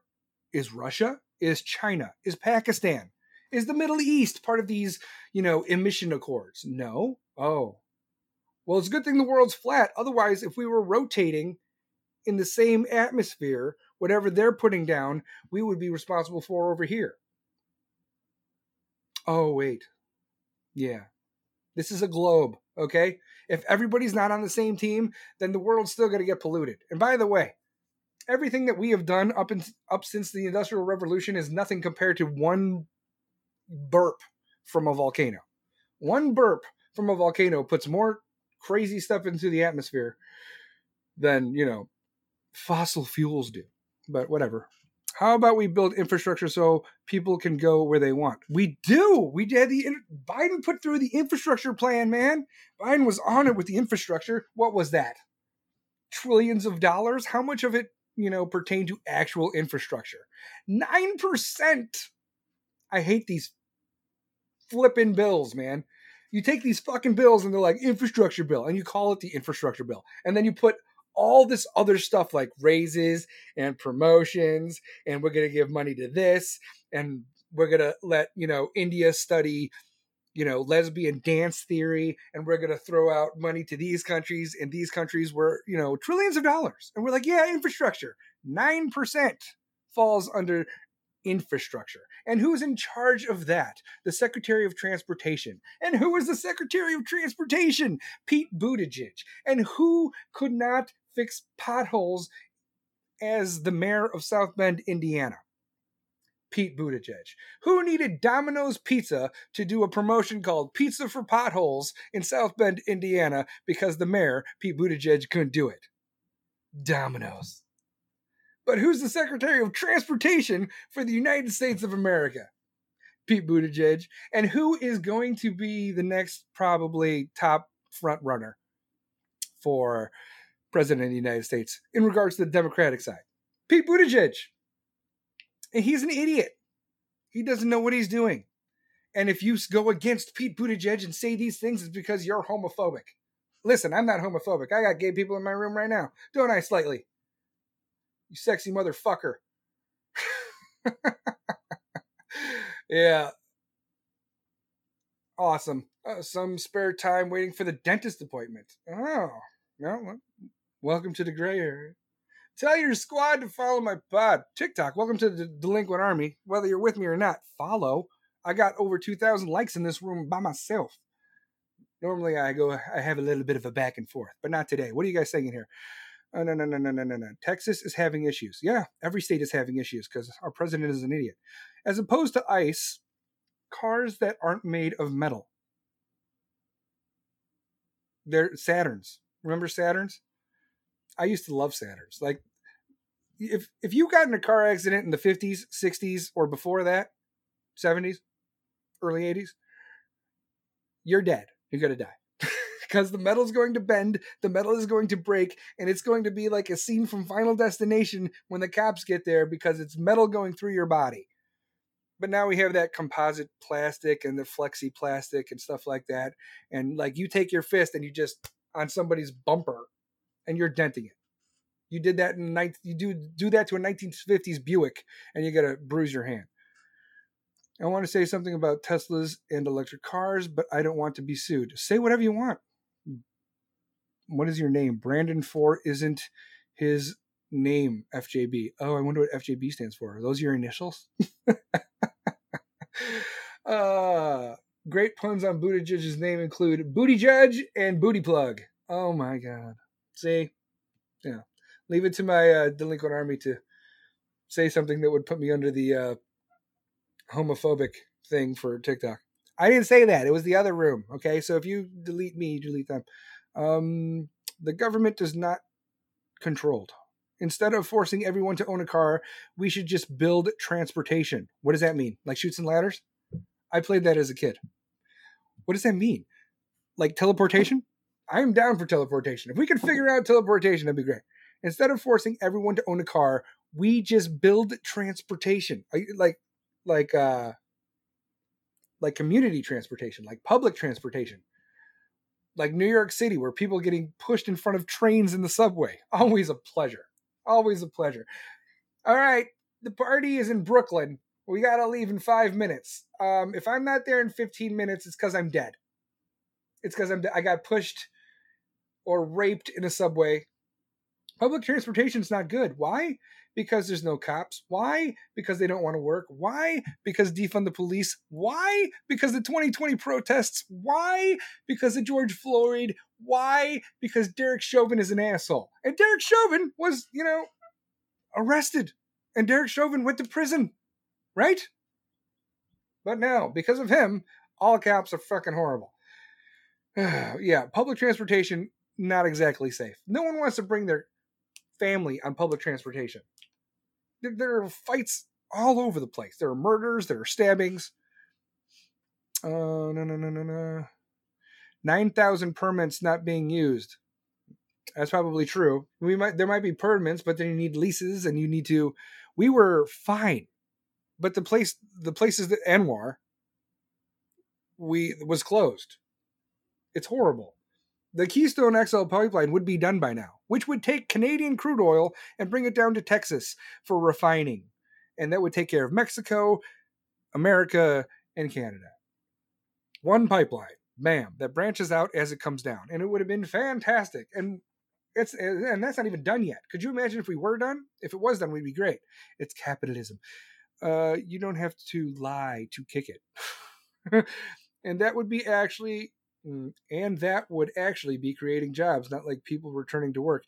Is Russia? Is China? Is Pakistan? Is the Middle East part of these, you know, emission accords? No. Oh. Well, it's a good thing the world's flat. Otherwise, if we were rotating in the same atmosphere, whatever they're putting down, we would be responsible for over here. Oh, wait. Yeah. This is a globe, okay? If everybody's not on the same team, then the world's still going to get polluted. And by the way, everything that we have done up and up since the Industrial Revolution is nothing compared to one burp from a volcano. One burp from a volcano puts more crazy stuff into the atmosphere than, you know, fossil fuels do. But whatever. How about we build infrastructure so people can go where they want? We do. We did the Biden put through the infrastructure plan, man. Biden was on it with the infrastructure. What was that? Trillions of dollars? How much of it, you know, pertained to actual infrastructure? 9%. I hate these flipping bills, man. You take these fucking bills and they're like infrastructure bill and you call it the infrastructure bill. And then you put all this other stuff like raises and promotions and we're going to give money to this and we're going to let, you know, India study you know lesbian dance theory and we're going to throw out money to these countries and these countries were you know trillions of dollars and we're like yeah infrastructure 9% falls under infrastructure. And who's in charge of that? The Secretary of Transportation. And who is the Secretary of Transportation? Pete Buttigieg. And who could not fix potholes as the mayor of South Bend, Indiana? Pete Buttigieg. Who needed Domino's Pizza to do a promotion called Pizza for Potholes in South Bend, Indiana, because the mayor, Pete Buttigieg, couldn't do it? Domino's. But who's the Secretary of Transportation for the United States of America? Pete Buttigieg. And who is going to be the next probably top front runner for president of the United States in regards to the Democratic side? Pete Buttigieg. And he's an idiot. He doesn't know what he's doing. And if you go against Pete Buttigieg and say these things, it's because you're homophobic. Listen, I'm not homophobic. I got gay people in my room right now, don't I? Slightly. You sexy motherfucker. yeah. Awesome. Uh, some spare time waiting for the dentist appointment. Oh, well, welcome to the gray area. Tell your squad to follow my pod. TikTok, welcome to the Delinquent Army. Whether you're with me or not, follow. I got over 2,000 likes in this room by myself. Normally, I go, I have a little bit of a back and forth, but not today. What are you guys saying here? Oh, no, no, no, no, no, no, no. Texas is having issues. Yeah, every state is having issues because our president is an idiot. As opposed to ICE, cars that aren't made of metal. They're Saturns. Remember Saturns? I used to love Saturns. Like if if you got in a car accident in the 50s, 60s, or before that, 70s, early 80s, you're dead. You're gonna die. because the metal's going to bend, the metal is going to break, and it's going to be like a scene from Final Destination when the cops get there because it's metal going through your body. But now we have that composite plastic and the flexi plastic and stuff like that. And like you take your fist and you just on somebody's bumper and you're denting it. You did that in night. You do do that to a 1950s Buick, and you gotta bruise your hand. I want to say something about Teslas and electric cars, but I don't want to be sued. Say whatever you want. What is your name? Brandon Four isn't his name. FJB. Oh, I wonder what FJB stands for. Are those your initials? uh, great puns on Buttigieg's name include Booty Judge and Booty Plug. Oh my God. See, yeah. Leave it to my uh, delinquent army to say something that would put me under the uh, homophobic thing for TikTok. I didn't say that. It was the other room. Okay, so if you delete me, delete them. Um, the government does not controlled. Instead of forcing everyone to own a car, we should just build transportation. What does that mean? Like Chutes and Ladders? I played that as a kid. What does that mean? Like teleportation? I'm down for teleportation. If we could figure out teleportation, that'd be great. Instead of forcing everyone to own a car, we just build transportation. Like like uh like community transportation, like public transportation. Like New York City where people are getting pushed in front of trains in the subway. Always a pleasure. Always a pleasure. All right, the party is in Brooklyn. We got to leave in 5 minutes. Um if I'm not there in 15 minutes, it's cuz I'm dead. It's cuz I'm de- I got pushed or raped in a subway. Public transportation is not good. Why? Because there's no cops. Why? Because they don't want to work. Why? Because defund the police. Why? Because the 2020 protests. Why? Because of George Floyd. Why? Because Derek Chauvin is an asshole. And Derek Chauvin was, you know, arrested. And Derek Chauvin went to prison. Right? But now, because of him, all cops are fucking horrible. yeah, public transportation, not exactly safe. No one wants to bring their family on public transportation. There, there are fights all over the place. There are murders, there are stabbings. Uh, no, no, no, no, no. 9,000 permits not being used. That's probably true. We might there might be permits, but then you need leases and you need to we were fine. But the place the places that ANWR we was closed. It's horrible the Keystone XL pipeline would be done by now, which would take Canadian crude oil and bring it down to Texas for refining. And that would take care of Mexico, America, and Canada. One pipeline, bam, that branches out as it comes down. And it would have been fantastic. And it's and that's not even done yet. Could you imagine if we were done? If it was done, we'd be great. It's capitalism. Uh, you don't have to lie to kick it. and that would be actually and that would actually be creating jobs, not like people returning to work.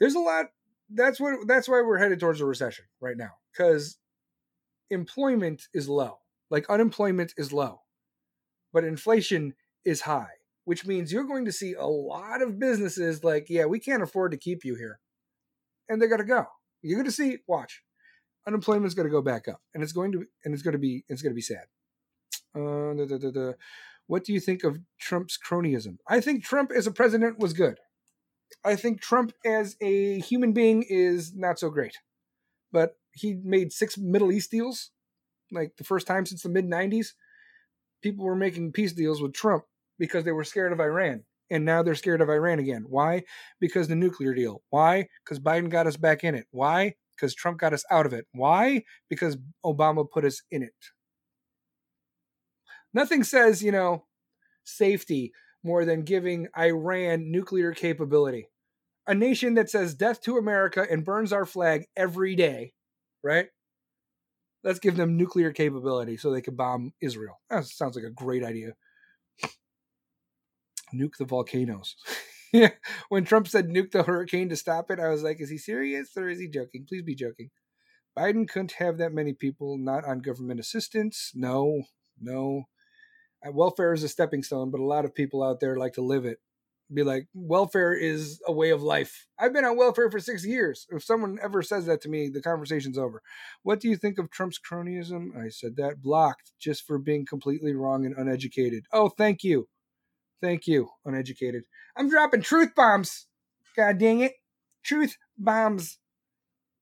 There's a lot. That's what. That's why we're headed towards a recession right now because employment is low. Like unemployment is low, but inflation is high, which means you're going to see a lot of businesses like, yeah, we can't afford to keep you here, and they're going to go. You're going to see. Watch, unemployment's going to go back up, and it's going to and it's going to be it's going to be sad. Uh, da, da, da, what do you think of Trump's cronyism? I think Trump as a president was good. I think Trump as a human being is not so great. But he made six Middle East deals, like the first time since the mid 90s. People were making peace deals with Trump because they were scared of Iran. And now they're scared of Iran again. Why? Because the nuclear deal. Why? Because Biden got us back in it. Why? Because Trump got us out of it. Why? Because Obama put us in it. Nothing says, you know, safety more than giving Iran nuclear capability. A nation that says death to America and burns our flag every day, right? Let's give them nuclear capability so they can bomb Israel. That sounds like a great idea. Nuke the volcanoes. yeah. When Trump said nuke the hurricane to stop it, I was like, is he serious or is he joking? Please be joking. Biden couldn't have that many people not on government assistance. No, no Uh, welfare is a stepping stone, but a lot of people out there like to live it. Be like, welfare is a way of life. I've been on welfare for six years. If someone ever says that to me, the conversation's over. What do you think of Trump's cronyism? I said that blocked just for being completely wrong and uneducated. Oh, thank you. Thank you, uneducated. I'm dropping truth bombs. God dang it. Truth bombs.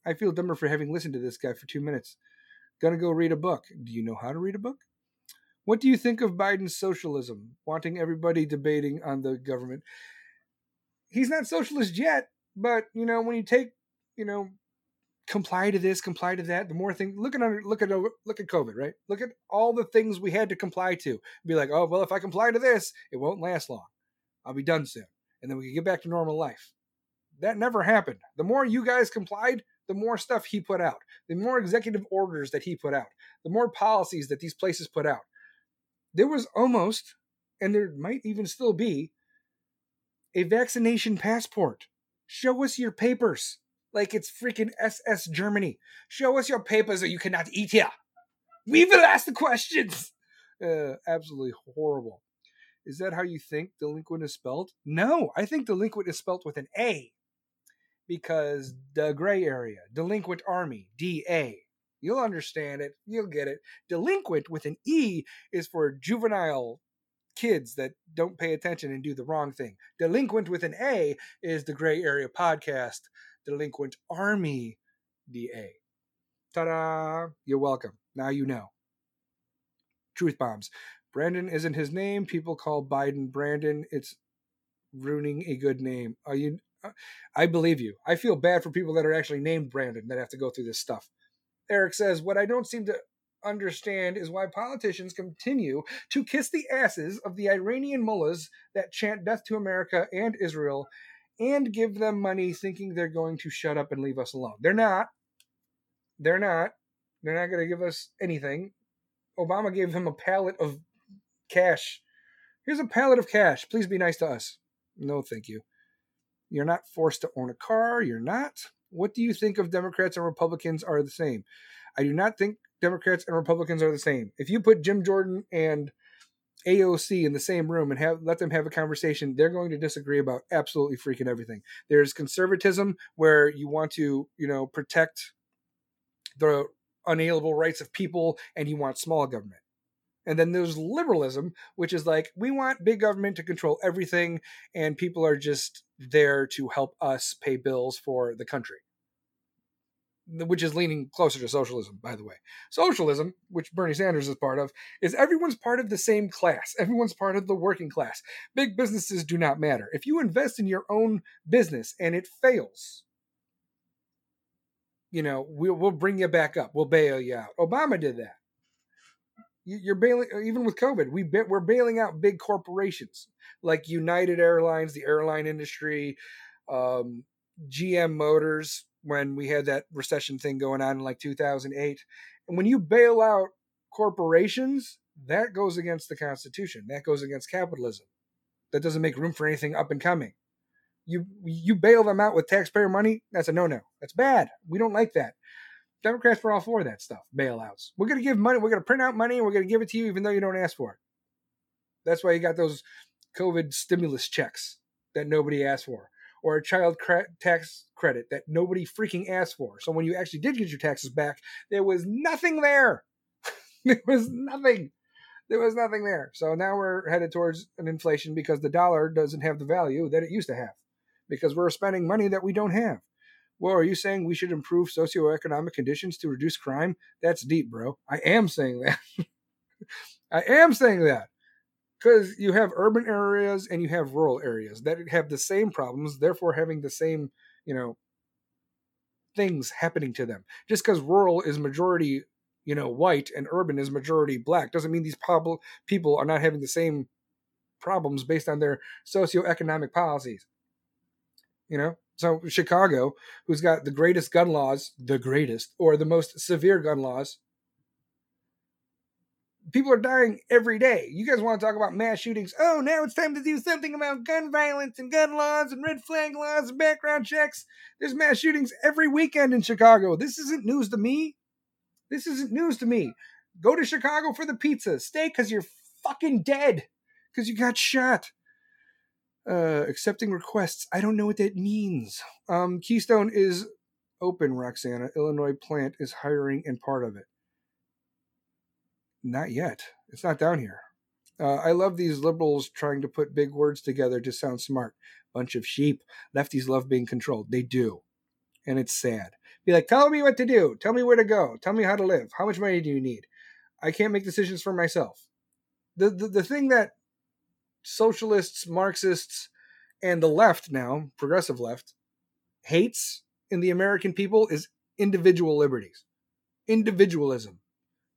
I feel dumber for having listened to this guy for two minutes. Gonna go read a book. Do you know how to read a book? What do you think of Biden's socialism, wanting everybody debating on the government? He's not socialist yet, but you know when you take, you know, comply to this, comply to that. The more thing, look at look at look at COVID, right? Look at all the things we had to comply to. Be like, oh well, if I comply to this, it won't last long. I'll be done soon, and then we can get back to normal life. That never happened. The more you guys complied, the more stuff he put out, the more executive orders that he put out, the more policies that these places put out there was almost, and there might even still be, a vaccination passport. Show us your papers. Like it's freaking SS Germany. Show us your papers or you cannot eat here. We will ask the questions. Uh, absolutely horrible. Is that how you think delinquent is spelled? No, I think delinquent is spelled with an A because the gray area, delinquent army, DA. You'll understand it. You'll get it. Delinquent with an E is for juvenile kids that don't pay attention and do the wrong thing. Delinquent with an A is the Gray Area Podcast. Delinquent Army DA. Ta da! You're welcome. Now you know. Truth bombs. Brandon isn't his name. People call Biden Brandon. It's ruining a good name. Are you? Uh, I believe you. I feel bad for people that are actually named Brandon that have to go through this stuff. Eric says, What I don't seem to understand is why politicians continue to kiss the asses of the Iranian mullahs that chant death to America and Israel and give them money thinking they're going to shut up and leave us alone. They're not. They're not. They're not going to give us anything. Obama gave him a pallet of cash. Here's a pallet of cash. Please be nice to us. No, thank you. You're not forced to own a car. You're not. What do you think of Democrats and Republicans are the same? I do not think Democrats and Republicans are the same. If you put Jim Jordan and AOC in the same room and have let them have a conversation, they're going to disagree about absolutely freaking everything. There's conservatism where you want to, you know, protect the unalienable rights of people and you want small government. And then there's liberalism, which is like we want big government to control everything and people are just there to help us pay bills for the country which is leaning closer to socialism, by the way. Socialism, which Bernie Sanders is part of, is everyone's part of the same class. Everyone's part of the working class. Big businesses do not matter. If you invest in your own business and it fails, you know, we'll, we'll bring you back up. We'll bail you out. Obama did that. You're bailing, even with COVID, we we're bailing out big corporations like United Airlines, the airline industry, um, GM Motors, when we had that recession thing going on in like 2008. And when you bail out corporations, that goes against the Constitution. That goes against capitalism. That doesn't make room for anything up and coming. You you bail them out with taxpayer money. That's a no no. That's bad. We don't like that. Democrats were all for that stuff. Bailouts. We're gonna give money. We're gonna print out money. and We're gonna give it to you even though you don't ask for it. That's why you got those COVID stimulus checks that nobody asked for or a child cre- tax credit that nobody freaking asked for. So when you actually did get your taxes back, there was nothing there. there was nothing. There was nothing there. So now we're headed towards an inflation because the dollar doesn't have the value that it used to have because we're spending money that we don't have. Well, are you saying we should improve socioeconomic conditions to reduce crime? That's deep, bro. I am saying that. I am saying that because you have urban areas and you have rural areas that have the same problems, therefore having the same, you know, things happening to them. Just because rural is majority, you know, white and urban is majority black doesn't mean these prob- people are not having the same problems based on their socioeconomic policies. You know, so Chicago, who's got the greatest gun laws, the greatest, or the most severe gun laws people are dying every day. You guys want to talk about mass shootings? Oh, now it's time to do something about gun violence and gun laws and red flag laws and background checks. There's mass shootings every weekend in Chicago. This isn't news to me. This isn't news to me. Go to Chicago for the pizza. Stay because you're fucking dead because you got shot. Uh, accepting requests. I don't know what that means. Um, Keystone is open, Roxana. Illinois plant is hiring and part of it. Not yet. It's not down here. Uh, I love these liberals trying to put big words together to sound smart. Bunch of sheep. Lefties love being controlled. They do. And it's sad. Be like, tell me what to do. Tell me where to go. Tell me how to live. How much money do you need? I can't make decisions for myself. The, the, the thing that socialists, Marxists, and the left now, progressive left, hates in the American people is individual liberties, individualism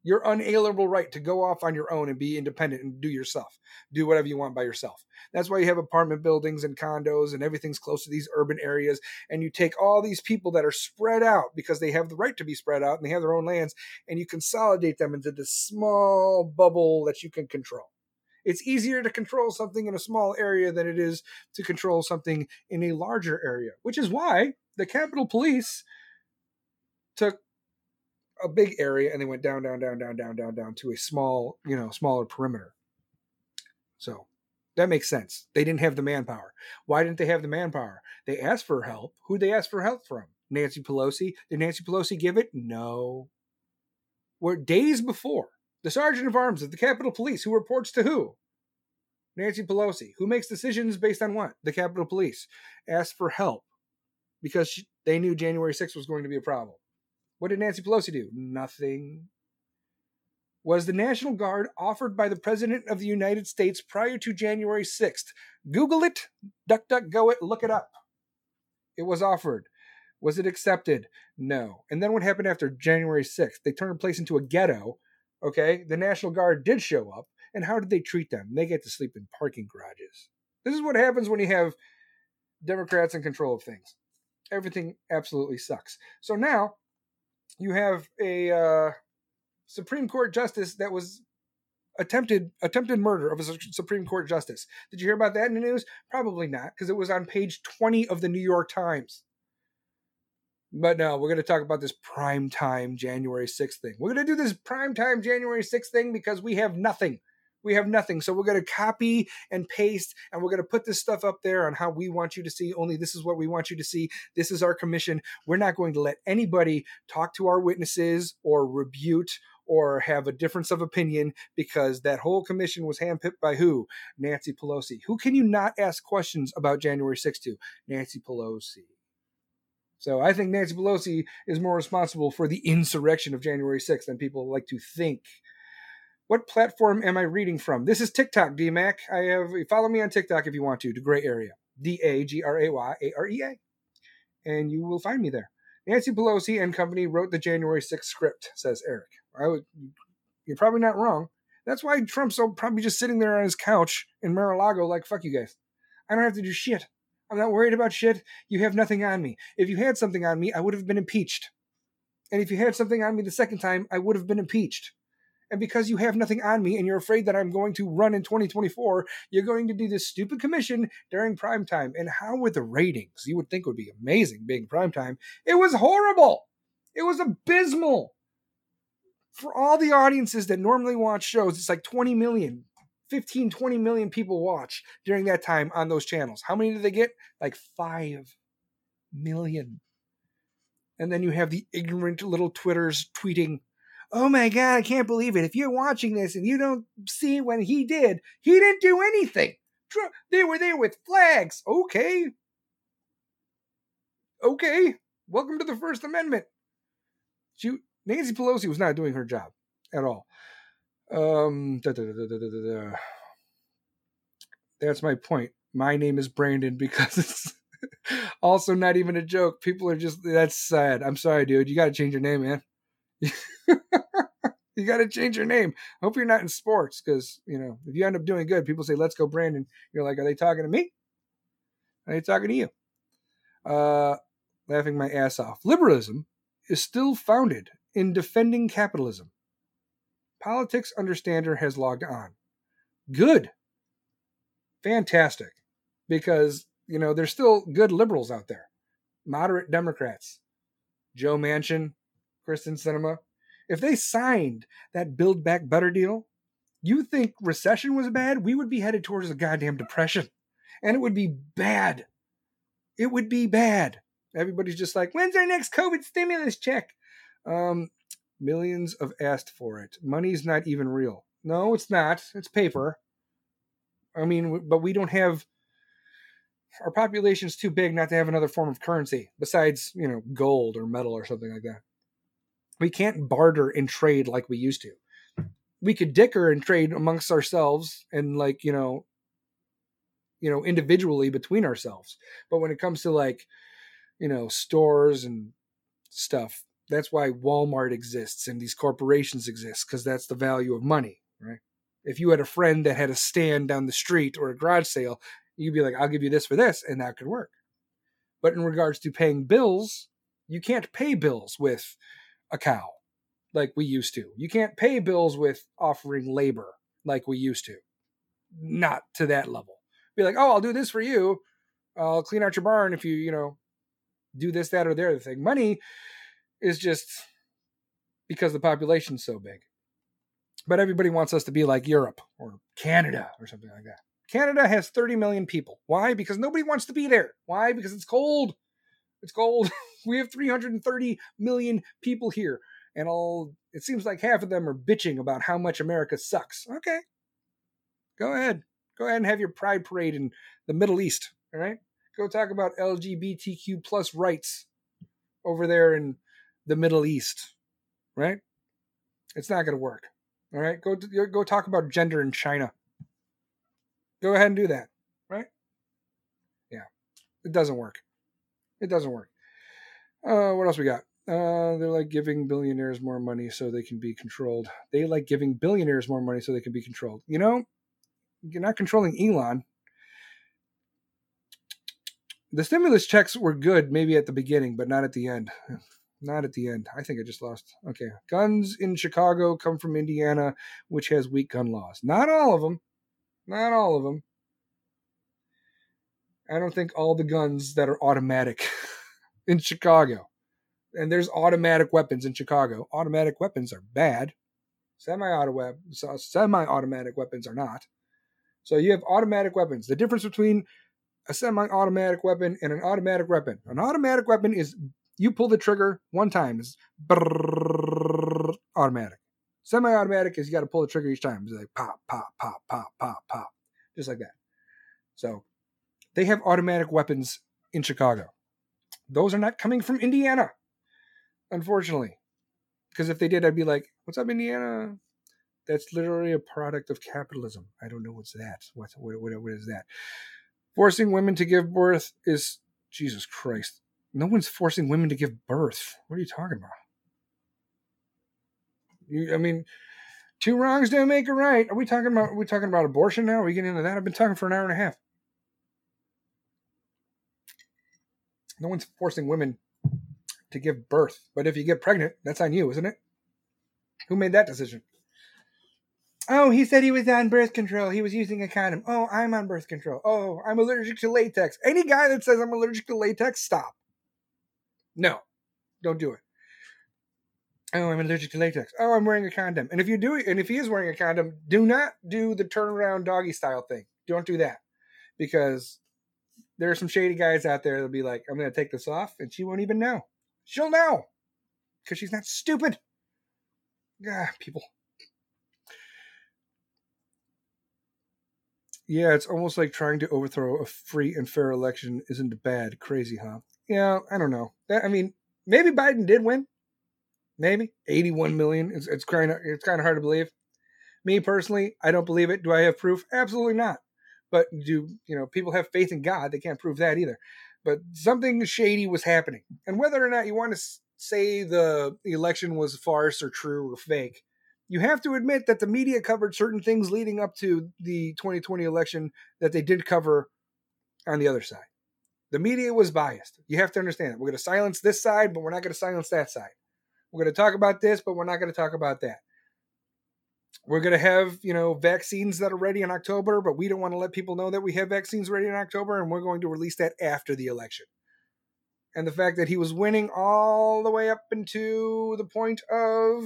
your unalienable right to go off on your own and be independent and do yourself. Do whatever you want by yourself. That's why you have apartment buildings and condos and everything's close to these urban areas and you take all these people that are spread out because they have the right to be spread out and they have their own lands and you consolidate them into this small bubble that you can control. It's easier to control something in a small area than it is to control something in a larger area which is why the capitol police took a big area and they went down, down, down, down, down, down, down to a small, you know, smaller perimeter. So that makes sense. They didn't have the manpower. Why didn't they have the manpower? They asked for help. Who'd they ask for help from? Nancy Pelosi. Did Nancy Pelosi give it? No. Were days before the sergeant of arms of the Capitol Police, who reports to who? Nancy Pelosi, who makes decisions based on what? The Capitol Police asked for help because she, they knew January 6th was going to be a problem. What did Nancy Pelosi do? Nothing. Was the National Guard offered by the President of the United States prior to January 6th? Google it, duck, duck, go it, look it up. It was offered. Was it accepted? No. And then what happened after January 6th? They turned the place into a ghetto. Okay. The National Guard did show up. And how did they treat them? They get to sleep in parking garages. This is what happens when you have Democrats in control of things. Everything absolutely sucks. So now you have a uh, Supreme Court justice that was attempted attempted murder of a Supreme Court justice. Did you hear about that in the news? Probably not, because it was on page 20 of the New York Times. But no, we're going to talk about this prime time January 6th thing. We're going to do this prime time January 6th thing because we have nothing we have nothing. So we're going to copy and paste and we're going to put this stuff up there on how we want you to see. Only this is what we want you to see. This is our commission. We're not going to let anybody talk to our witnesses or rebut or have a difference of opinion because that whole commission was handpicked by who? Nancy Pelosi. Who can you not ask questions about January 6th to? Nancy Pelosi. So I think Nancy Pelosi is more responsible for the insurrection of January 6th than people like to think. What platform am I reading from? This is TikTok, DMAC. I have follow me on TikTok if you want to, the gray area. D A G R A Y A R E A. And you will find me there. Nancy Pelosi and company wrote the January 6th script, says Eric. I would, you're probably not wrong. That's why Trump's so probably just sitting there on his couch in Mar-a-Lago like, fuck you guys. I don't have to do shit. I'm not worried about shit. You have nothing on me. If you had something on me, I would have been impeached. And if you had something on me the second time, I would have been impeached. And because you have nothing on me and you're afraid that I'm going to run in 2024, you're going to do this stupid commission during prime time. And how were the ratings? You would think would be amazing being prime time. It was horrible. It was abysmal. For all the audiences that normally watch shows, it's like 20 million, 15, 20 million people watch during that time on those channels. How many did they get? Like 5 million. And then you have the ignorant little Twitters tweeting, oh my God, I can't believe it. If you're watching this and you don't see when he did, he didn't do anything. They were there with flags. Okay. Okay. Welcome to the First Amendment. She, Nancy Pelosi was not doing her job at all. Um, da, da, da, That's my point. My name is Brandon because it's also not even a joke. People are just, that's sad. I'm sorry, dude. You got to change your name, man. you got to change your name. I hope you're not in sports because, you know, if you end up doing good, people say, let's go, Brandon. You're like, are they talking to me? Are they talking to you? Uh, laughing my ass off. Liberalism is still founded in defending capitalism. Politics Understander has logged on. Good. Fantastic. Because, you know, there's still good liberals out there. Moderate Democrats. Joe Manchin, Kyrsten Sinema, if they signed that Build Back Better deal, you think recession was bad? We would be headed towards a goddamn depression. And it would be bad. It would be bad. Everybody's just like, when's our next COVID stimulus check? Um, millions have asked for it. Money's not even real. No, it's not. It's paper. I mean, but we don't have our population's too big not to have another form of currency besides, you know, gold or metal or something like that. We can't barter and trade like we used to. We could dicker and trade amongst ourselves and like, you know, you know, individually between ourselves. But when it comes to like, you know, stores and stuff, that's why Walmart exists and these corporations exist because that's the value of money, right? If you had a friend that had a stand down the street or a garage sale, you'd be like, I'll give you this for this, and that could work. But in regards to paying bills, you can't pay bills with a cow like we used to. You can't pay bills with offering labor like we used to. Not to that level. Be like, oh, I'll do this for you. I'll clean out your barn if you, you know, do this, that, or the other thing. Money is just because the population's so big. But everybody wants us to be like Europe or Canada or something like that. Canada has 30 million people. Why? Because nobody wants to be there. Why? Because it's cold. It's cold. we have 330 million people here. And all it seems like half of them are bitching about how much America sucks. Okay. Go ahead. Go ahead and have your pride parade in the Middle East. All right. Go talk about LGBTQ plus rights over there in the Middle East. Right? It's not going to work. All right. Go go talk about gender in China. Go ahead and do that. Right? Yeah. It doesn't work. It doesn't work. Uh, what else we got? Uh, they're like giving billionaires more money so they can be controlled. They like giving billionaires more money so they can be controlled. You know, you're not controlling Elon. The stimulus checks were good maybe at the beginning, but not at the end. Not at the end. I think I just lost. Okay. Guns in Chicago come from Indiana, which has weak gun laws. Not all of them. Not all of them. I don't think all the guns that are automatic in Chicago. And there's automatic weapons in Chicago. Automatic weapons are bad. Semi-auto semi-automatic weapons are not. So you have automatic weapons. The difference between a semi-automatic weapon and an automatic weapon. An automatic weapon is you pull the trigger one time, it's automatic. Semi-automatic is you got to pull the trigger each time. It's like pop, pop, pop, pop, pop, pop, just like that. So they have automatic weapons in Chicago. Those are not coming from Indiana, unfortunately. Because if they did, I'd be like, "What's up, Indiana?" That's literally a product of capitalism. I don't know what's that. What what what, what is that? Forcing women to give birth is Jesus Christ. No one's forcing women to give birth. What are you talking about? You, I mean, two wrongs don't make a right. Are we talking about? Are we talking about abortion now? Are we getting into that? I've been talking for an hour and a half. No one's forcing women to give birth, but if you get pregnant, that's on you, isn't it? Who made that decision? Oh, he said he was on birth control. He was using a condom. Oh, I'm on birth control. Oh, I'm allergic to latex. Any guy that says I'm allergic to latex, stop. No, don't do it. Oh, I'm allergic to latex. Oh, I'm wearing a condom. And if you do and if he is wearing a condom, do not do the turnaround doggy style thing. Don't do that because there are some shady guys out there that'll be like, I'm going to take this off, and she won't even know. She'll know because she's not stupid. Ah, people. Yeah, it's almost like trying to overthrow a free and fair election isn't bad. Crazy, huh? Yeah, I don't know. I mean, maybe Biden did win. Maybe 81 million. It's it's kind of it's kind of hard to believe. Me personally, I don't believe it. Do I have proof? Absolutely not. But do you know people have faith in God? They can't prove that either. But something shady was happening, and whether or not you want to say the election was farce or true or fake, you have to admit that the media covered certain things leading up to the 2020 election that they did cover on the other side. The media was biased. You have to understand that. We're going to silence this side, but we're not going to silence that side. We're going to talk about this, but we're not going to talk about that. We're going to have, you know, vaccines that are ready in October, but we don't want to let people know that we have vaccines ready in October, and we're going to release that after the election. And the fact that he was winning all the way up into the point of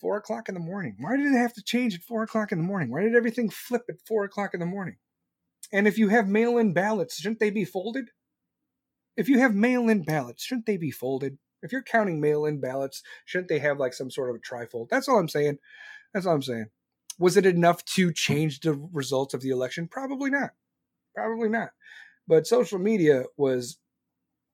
four o'clock in the morning. Why did it have to change at four o'clock in the morning? Why did everything flip at four o'clock in the morning? And if you have mail in ballots, shouldn't they be folded? If you have mail in ballots, shouldn't they be folded? If you're counting mail in ballots, shouldn't they have like some sort of a trifold? That's all I'm saying. That's all I'm saying. Was it enough to change the results of the election? Probably not. Probably not. But social media was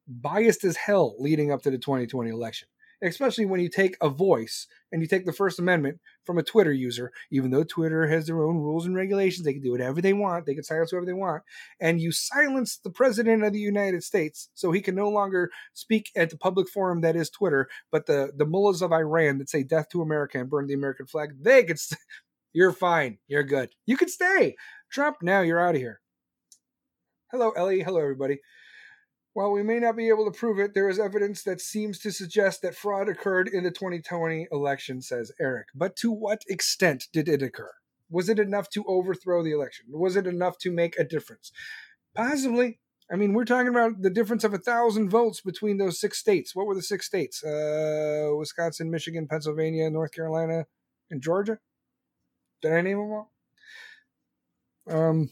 biased as hell leading up to the 2020 election especially when you take a voice and you take the First Amendment from a Twitter user, even though Twitter has their own rules and regulations, they can do whatever they want, they can silence whoever they want, and you silence the President of the United States so he can no longer speak at the public forum that is Twitter, but the, the mullahs of Iran that say death to America and burn the American flag, they could, st- you're fine, you're good. You can stay. Trump, now you're out of here. Hello, Ellie. Hello, everybody. While we may not be able to prove it, there is evidence that seems to suggest that fraud occurred in the 2020 election, says Eric. But to what extent did it occur? Was it enough to overthrow the election? Was it enough to make a difference? Possibly. I mean, we're talking about the difference of a thousand votes between those six states. What were the six states? Uh, Wisconsin, Michigan, Pennsylvania, North Carolina, and Georgia. Did I name them all? Um,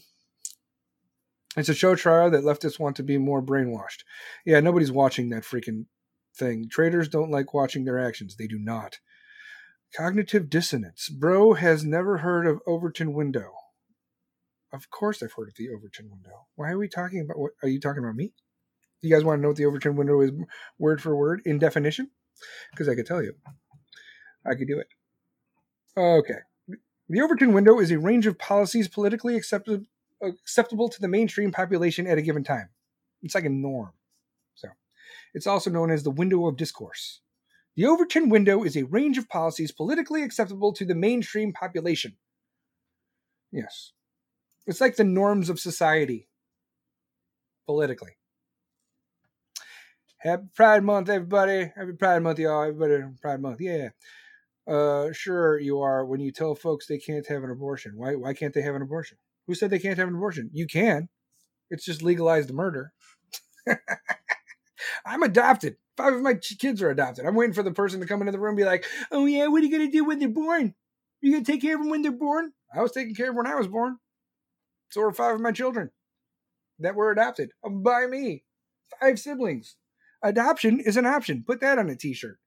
it's a show trial that leftists want to be more brainwashed. Yeah, nobody's watching that freaking thing. Traders don't like watching their actions. They do not. Cognitive dissonance. Bro has never heard of Overton window. Of course I've heard of the Overton window. Why are we talking about what are you talking about me? You guys want to know what the Overton window is word for word in definition? Because I could tell you. I could do it. Okay. The Overton window is a range of policies politically accepted acceptable to the mainstream population at a given time. It's like a norm. So, it's also known as the window of discourse. The Overton window is a range of policies politically acceptable to the mainstream population. Yes. It's like the norms of society politically. Happy Pride Month, everybody. Happy Pride Month, y'all. Everybody, Pride Month. Yeah. Uh, sure, you are when you tell folks they can't have an abortion. Why, why can't they have an abortion? Who said they can't have an abortion? You can. It's just legalized murder. I'm adopted. Five of my kids are adopted. I'm waiting for the person to come into the room and be like, oh, yeah, what are you going to do when they're born? You going to take care of them when they're born? I was taking care of when I was born. So were five of my children that were adopted um, by me. Five siblings. Adoption is an option. Put that on a t shirt.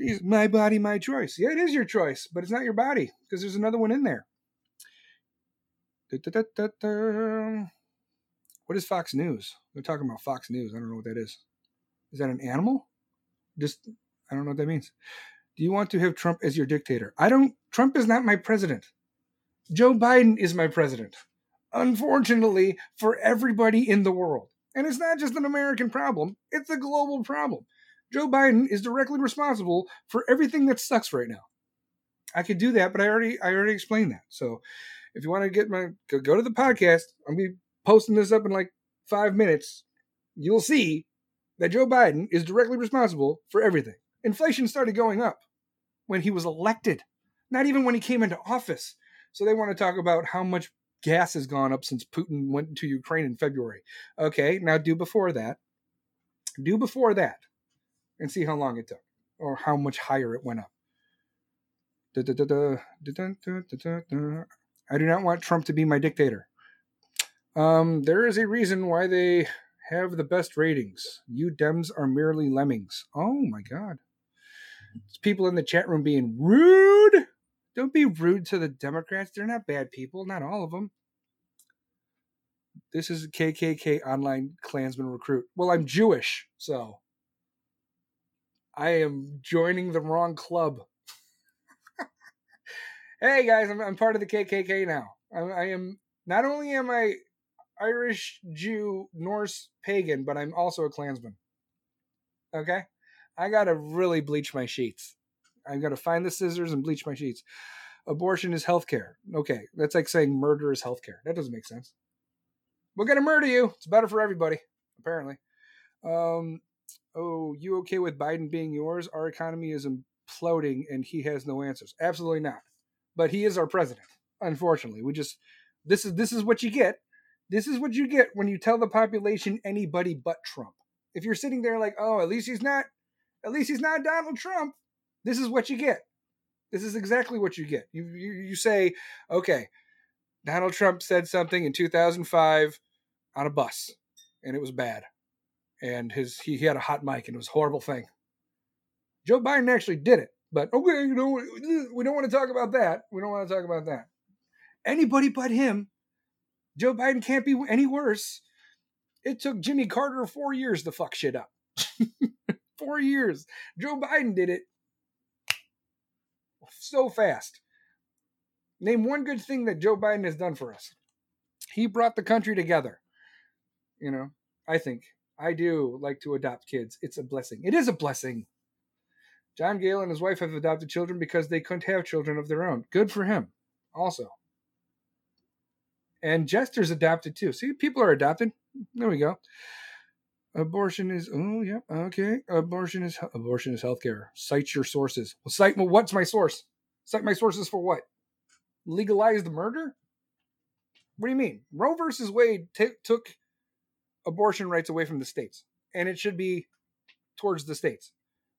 Jeez, my body, my choice. Yeah, it is your choice, but it's not your body because there's another one in there. What is Fox News? They're talking about Fox News. I don't know what that is. Is that an animal? Just I don't know what that means. Do you want to have Trump as your dictator? I don't. Trump is not my president. Joe Biden is my president. Unfortunately for everybody in the world. And it's not just an American problem, it's a global problem. Joe Biden is directly responsible for everything that sucks right now. I could do that, but I already I already explained that. So if you want to get my go, go to the podcast, I'm gonna be posting this up in like five minutes. You'll see that Joe Biden is directly responsible for everything. Inflation started going up when he was elected, not even when he came into office. So they want to talk about how much gas has gone up since Putin went into Ukraine in February. Okay, now do before that. Do before that and see how long it took or how much higher it went up. I do not want Trump to be my dictator. Um, there is a reason why they have the best ratings. You Dems are merely lemmings. Oh my God. It's people in the chat room being rude. Don't be rude to the Democrats. They're not bad people, not all of them. This is KKK online Klansman recruit. Well, I'm Jewish, so I am joining the wrong club hey guys, I'm, I'm part of the KKK now. I, I am not only am I Irish, Jew, Norse, pagan, but I'm also a Klansman. Okay, I gotta really bleach my sheets. I gotta find the scissors and bleach my sheets. Abortion is healthcare. Okay, that's like saying murder is healthcare. That doesn't make sense. We're gonna murder you. It's better for everybody, apparently. Um, oh, you okay with Biden being yours? Our economy is imploding, and he has no answers. Absolutely not but he is our president. Unfortunately, we just this is this is what you get. This is what you get when you tell the population anybody but Trump. If you're sitting there like, oh, at least he's not, at least he's not Donald Trump. This is what you get. This is exactly what you get. You you, you say, okay, Donald Trump said something in 2005 on a bus, and it was bad. And his he, he had a hot mic, and it was a horrible thing. Joe Biden actually did it, but okay, you know, we don't want to talk about that. We don't want to talk about that. Anybody but him. Joe Biden can't be any worse. It took Jimmy Carter four years to fuck shit up. four years. Joe Biden did it so fast. Name one good thing that Joe Biden has done for us. He brought the country together. You know, I think. I do like to adopt kids. It's a blessing. It is a blessing. John Gale and his wife have adopted children because they couldn't have children of their own. Good for him, also. And Jester's adopted too. See, people are adopted. There we go. Abortion is oh yeah okay. Abortion is abortion is healthcare. Cite your sources. Well, cite well, what's my source? Cite my sources for what? Legalized murder? What do you mean? Roe versus Wade t- took abortion rights away from the states, and it should be towards the states.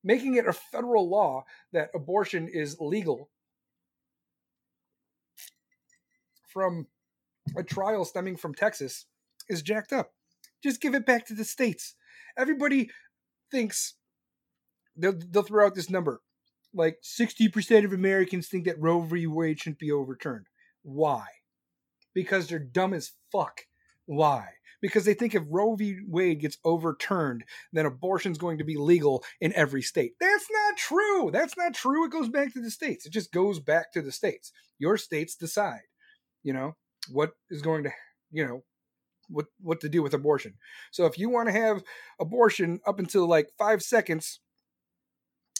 Making it a federal law that abortion is legal from a trial stemming from Texas is jacked up. Just give it back to the states. Everybody thinks they'll, they'll throw out this number. Like 60% of Americans think that Roe v. Wade shouldn't be overturned. Why? Because they're dumb as fuck. Why? Because they think if Roe v. Wade gets overturned, then abortion's going to be legal in every state. That's not true. That's not true. It goes back to the states. It just goes back to the states. Your states decide, you know, what is going to, you know, what what to do with abortion. So if you want to have abortion up until like five seconds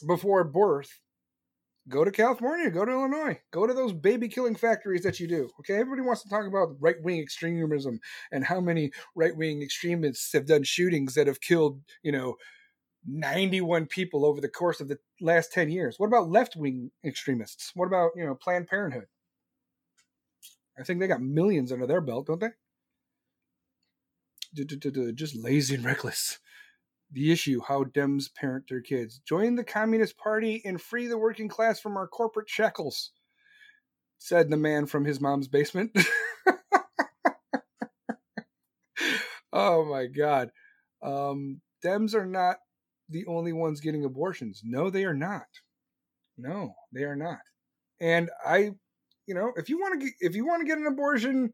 before birth, go to California, go to Illinois, go to those baby killing factories that you do. Okay, everybody wants to talk about right wing extremism and how many right wing extremists have done shootings that have killed, you know, 91 people over the course of the last 10 years. What about left wing extremists? What about, you know, Planned Parenthood? I think they got millions under their belt, don't they? just lazy and reckless. The issue how Dems parent their kids. Join the Communist Party and free the working class from our corporate shackles, said the man from his mom's basement. oh my God. Um, Dems are not the only ones getting abortions. No, they are not. No, they are not. And I, you know, if you want to get, if you want to get an abortion,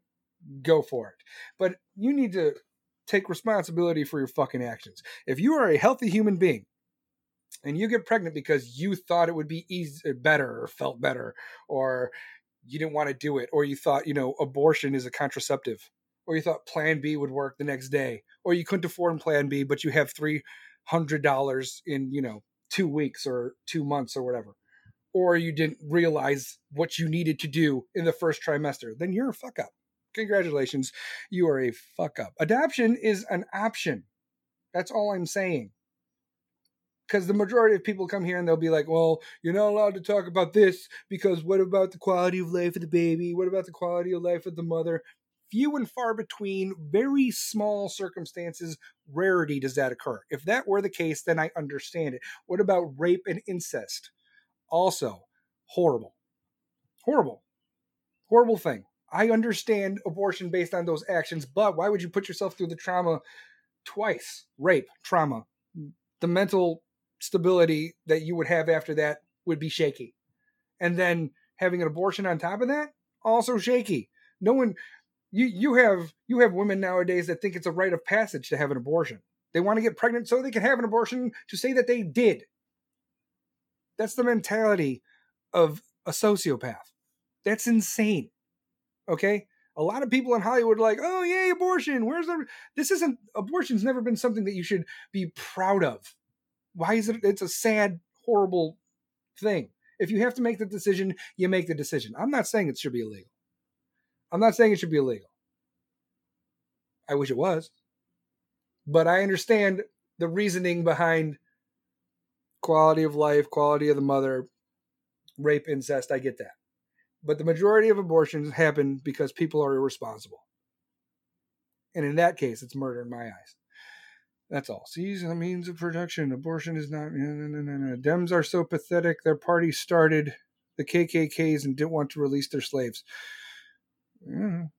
go for it. But you need to take responsibility for your fucking actions. If you are a healthy human being and you get pregnant because you thought it would be easy, uh, better or felt better or you didn't want to do it or you thought, you know, abortion is a contraceptive or you thought plan B would work the next day or you couldn't afford plan B but you have $300 in, you know, 2 weeks or 2 months or whatever or you didn't realize what you needed to do in the first trimester, then you're a fuck up congratulations, you are a fuck up. Adoption is an option. That's all I'm saying. Because the majority of people come here and they'll be like, well, you're not allowed to talk about this because what about the quality of life of the baby? What about the quality of life of the mother? Few and far between, very small circumstances, rarity does that occur. If that were the case, then I understand it. What about rape and incest? Also, horrible. Horrible. Horrible thing. I understand abortion based on those actions, but why would you put yourself through the trauma twice? Rape, trauma. The mental stability that you would have after that would be shaky. And then having an abortion on top of that, also shaky. No one you you have you have women nowadays that think it's a rite of passage to have an abortion. They want to get pregnant so they can have an abortion to say that they did. That's the mentality of a sociopath. That's insane. Okay. A lot of people in Hollywood are like, oh, yay, abortion. Where's the. This isn't. Abortion's never been something that you should be proud of. Why is it? It's a sad, horrible thing. If you have to make the decision, you make the decision. I'm not saying it should be illegal. I'm not saying it should be illegal. I wish it was. But I understand the reasoning behind quality of life, quality of the mother, rape, incest. I get that. But the majority of abortions happen because people are irresponsible. And in that case, it's murder in my eyes. That's all. Seize the means of production. Abortion is not. No, no, no, no. Dems are so pathetic. Their party started the KKKs and didn't want to release their slaves. Mm.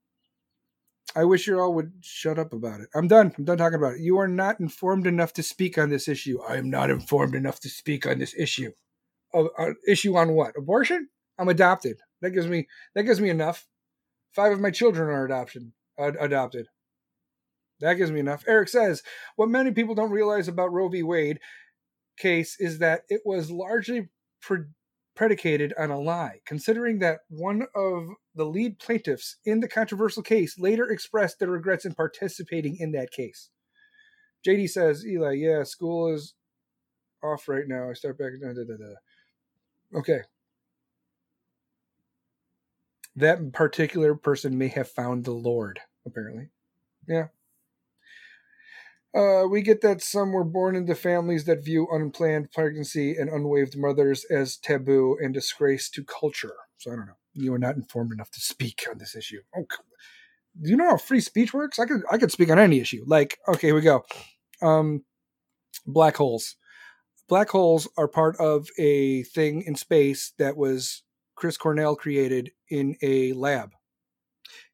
I wish you all would shut up about it. I'm done. I'm done talking about it. You are not informed enough to speak on this issue. I am not informed enough to speak on this issue. Uh, uh, issue on what? Abortion? I'm adopted. That gives me that gives me enough. Five of my children are adoption adopted. That gives me enough. Eric says what many people don't realize about Roe v. Wade case is that it was largely pre- predicated on a lie, considering that one of the lead plaintiffs in the controversial case later expressed their regrets in participating in that case. JD says, Eli, yeah, school is off right now. I start back. Da, da, da, okay. That particular person may have found the Lord, apparently. Yeah. Uh, we get that some were born into families that view unplanned pregnancy and unwaved mothers as taboo and disgrace to culture. So I don't know. You are not informed enough to speak on this issue. Oh, do you know how free speech works? I could I could speak on any issue. Like, okay, here we go. Um, black holes. Black holes are part of a thing in space that was Chris Cornell created in a lab.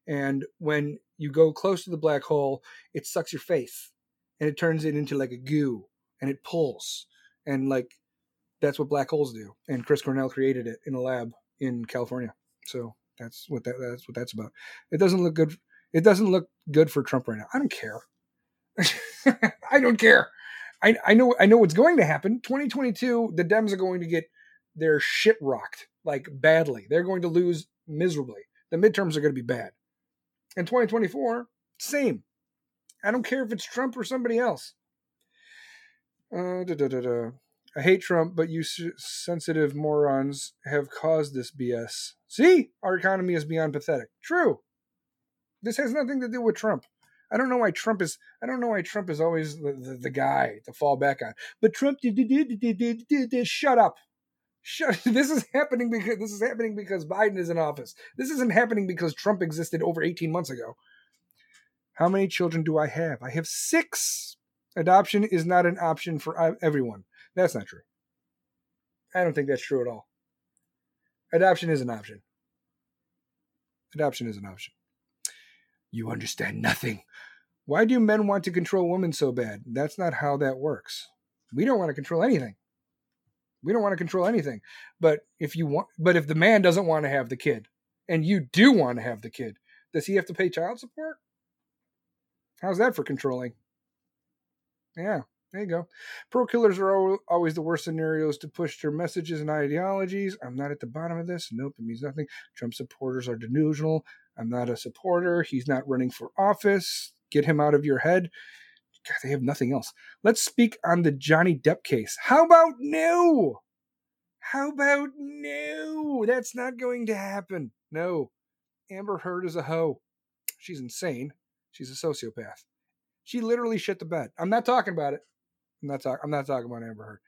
And when you go close to the black hole, it sucks your face and it turns it into like a goo and it pulls and like that's what black holes do and chris cornell created it in a lab in california. So that's what that that's what that's about. It doesn't look good it doesn't look good for trump right now. I don't care. I don't care. I, I know i know what's going to happen. 2022 the dems are going to get their shit rocked like badly they're going to lose miserably the midterms are going to be bad In 2024 same I don't care if it's Trump or somebody else. Uh, da, da, da, I hate Trump, but you sensitive morons have caused this BS. See, our economy is beyond pathetic. True. This has nothing to do with Trump. I don't know why Trump is. I don't know why Trump is always the, the, the guy to fall back on. But Trump shut up. Shut. This is happening because this is happening because Biden is in office. This isn't happening because Trump existed over 18 months ago. How many children do I have? I have six. Adoption is not an option for uh, everyone. That's not true. I don't think that's true at all. Adoption is an option. Adoption is an option. You understand nothing. Why do men want to control women so bad? That's not how that works. We don't want to control anything. We don't want to control anything. But if you want but if the man doesn't want to have the kid and you do want to have the kid, does he have to pay child support? How's that for controlling? Yeah, there you go. Pro killers are always the worst scenarios to push their messages and ideologies. I'm not at the bottom of this. Nope, it means nothing. Trump supporters are delusional. I'm not a supporter. He's not running for office. Get him out of your head. God, they have nothing else. Let's speak on the Johnny Depp case. How about no? How about no? That's not going to happen. No. Amber Heard is a hoe. She's insane. She's a sociopath. She literally shit the bed. I'm not talking about it. I'm not talking. I'm not talking about Amber Heard.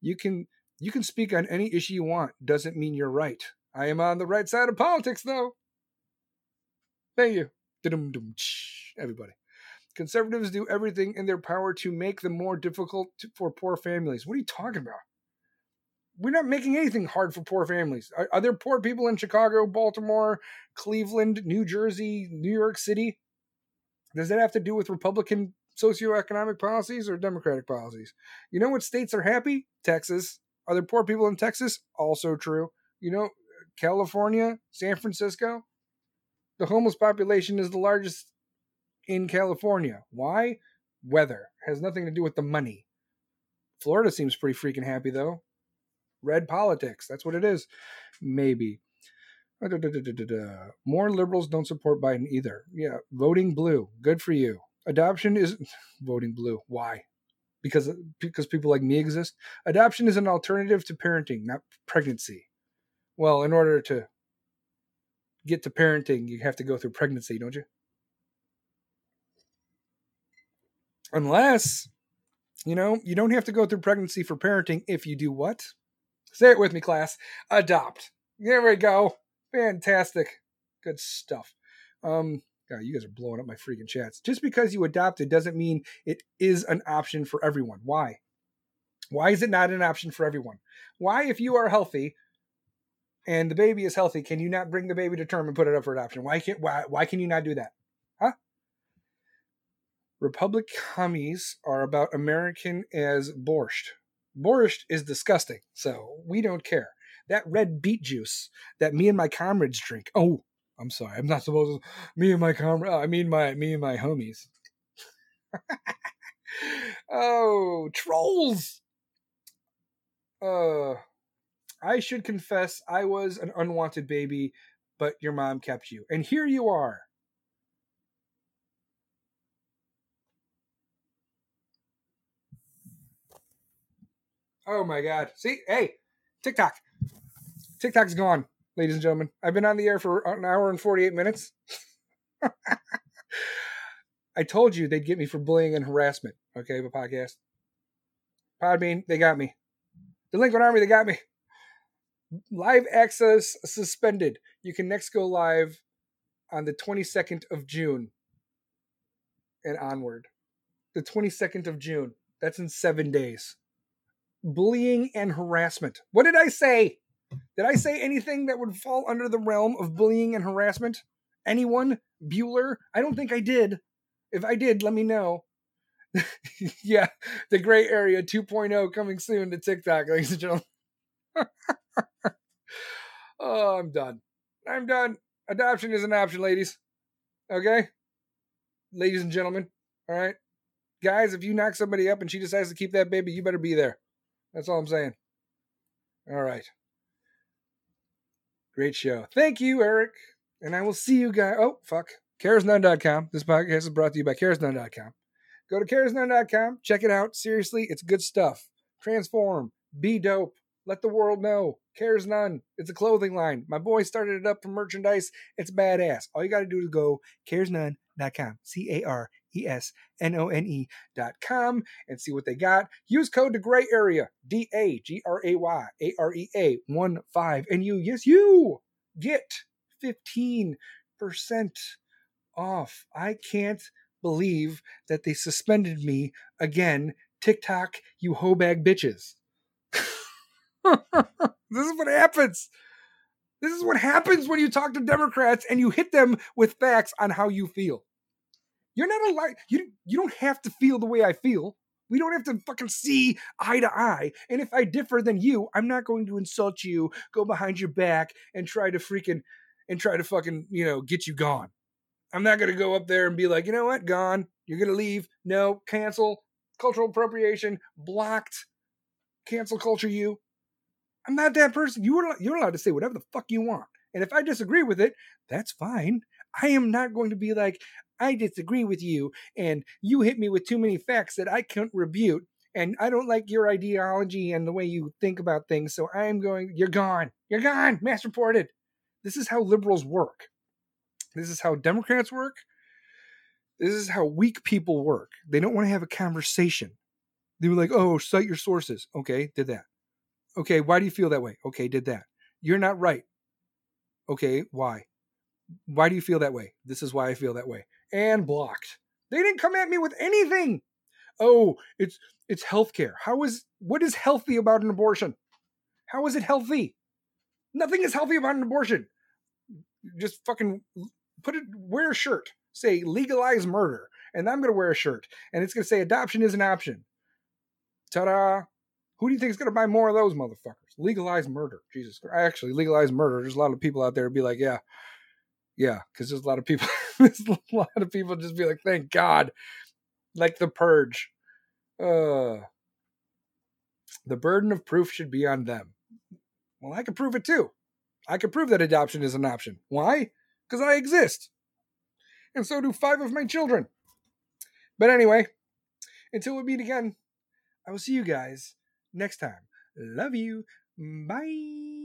You can you can speak on any issue you want. Doesn't mean you're right. I am on the right side of politics, though. Thank you. Everybody. Conservatives do everything in their power to make them more difficult for poor families. What are you talking about? We're not making anything hard for poor families. Are, are there poor people in Chicago, Baltimore, Cleveland, New Jersey, New York City? Does that have to do with Republican socioeconomic policies or Democratic policies? You know what states are happy? Texas. Are there poor people in Texas? Also true. You know, California, San Francisco, the homeless population is the largest in California. Why? Weather has nothing to do with the money. Florida seems pretty freaking happy though. Red politics, that's what it is. Maybe. More liberals don't support Biden either. Yeah, voting blue. Good for you. Adoption is voting blue. Why? Because because people like me exist. Adoption is an alternative to parenting, not pregnancy. Well, in order to get to parenting, you have to go through pregnancy, don't you? Unless, you know, you don't have to go through pregnancy for parenting if you do what? Say it with me, class. Adopt. There we go. Fantastic. Good stuff. Um, God, you guys are blowing up my freaking chats. Just because you adopted doesn't mean it is an option for everyone. Why? Why is it not an option for everyone? Why, if you are healthy and the baby is healthy, can you not bring the baby to term and put it up for adoption? Why can't why why can you not do that? Republic commies are about American as borscht. Borscht is disgusting, so we don't care. That red beet juice that me and my comrades drink. Oh, I'm sorry, I'm not supposed to. Me and my comrades. I mean my me and my homies. oh, trolls. Uh, I should confess I was an unwanted baby, but your mom kept you. And here you are. Oh my god. See, hey, TikTok. TikTok's gone, ladies and gentlemen. I've been on the air for an hour and 48 minutes. I told you they'd get me for bullying and harassment. Okay, the podcast. Podbean, they got me. Delinquent Army, they got me. Live access suspended. You can next go live on the 22nd of June and onward. The 22nd of June. That's in seven days. Bullying and harassment. What did I say? Did I say anything that would fall under the realm of bullying and harassment? Anyone? Bueller? I don't think I did. If I did, let me know. yeah, the gray area 2.0 coming soon to TikTok, ladies and gentlemen. oh, I'm done. I'm done. Adoption is an option, ladies. Okay? Ladies and gentlemen. All right? Guys, if you knock somebody up and she decides to keep that baby, you better be there. That's all I'm saying. All right. Great show. Thank you, Eric. And I will see you guys. Oh, fuck. CaresNone.com. This podcast is brought to you by CaresNone.com. Go to CaresNone.com. Check it out. Seriously, it's good stuff. Transform. Be dope. Let the world know. Cares none. It's a clothing line. My boy started it up for merchandise. It's badass. All you got to do is go caresnone.com. C A R E S N O N com and see what they got. Use code the gray area. D A G R A Y A R E A 1 5. And you, yes, you get 15% off. I can't believe that they suspended me again. TikTok, you hoe bag bitches. this is what happens. This is what happens when you talk to Democrats and you hit them with facts on how you feel. You're not allowed. You you don't have to feel the way I feel. We don't have to fucking see eye to eye. And if I differ than you, I'm not going to insult you, go behind your back, and try to freaking and try to fucking you know get you gone. I'm not going to go up there and be like, you know what, gone. You're going to leave. No, cancel. Cultural appropriation blocked. Cancel culture you. I'm not that person. You are you're allowed to say whatever the fuck you want. And if I disagree with it, that's fine. I am not going to be like, I disagree with you, and you hit me with too many facts that I can't rebut, and I don't like your ideology and the way you think about things, so I am going, you're gone. You're gone. Mass reported. This is how liberals work. This is how Democrats work. This is how weak people work. They don't want to have a conversation. They were like, oh, cite your sources. Okay, did that. Okay, why do you feel that way? Okay, did that. You're not right. Okay, why? Why do you feel that way? This is why I feel that way. And blocked. They didn't come at me with anything. Oh, it's it's healthcare. How is what is healthy about an abortion? How is it healthy? Nothing is healthy about an abortion. Just fucking put it wear a shirt. Say legalize murder. And I'm gonna wear a shirt. And it's gonna say adoption is an option. Ta-da! Who do you think is going to buy more of those motherfuckers? Legalize murder. Jesus Christ. Actually, legalize murder. There's a lot of people out there be like, yeah, yeah, because there's a lot of people. there's a lot of people just be like, thank God, like the purge. Uh, the burden of proof should be on them. Well, I can prove it too. I can prove that adoption is an option. Why? Because I exist. And so do five of my children. But anyway, until we meet again, I will see you guys next time. Love you. Bye.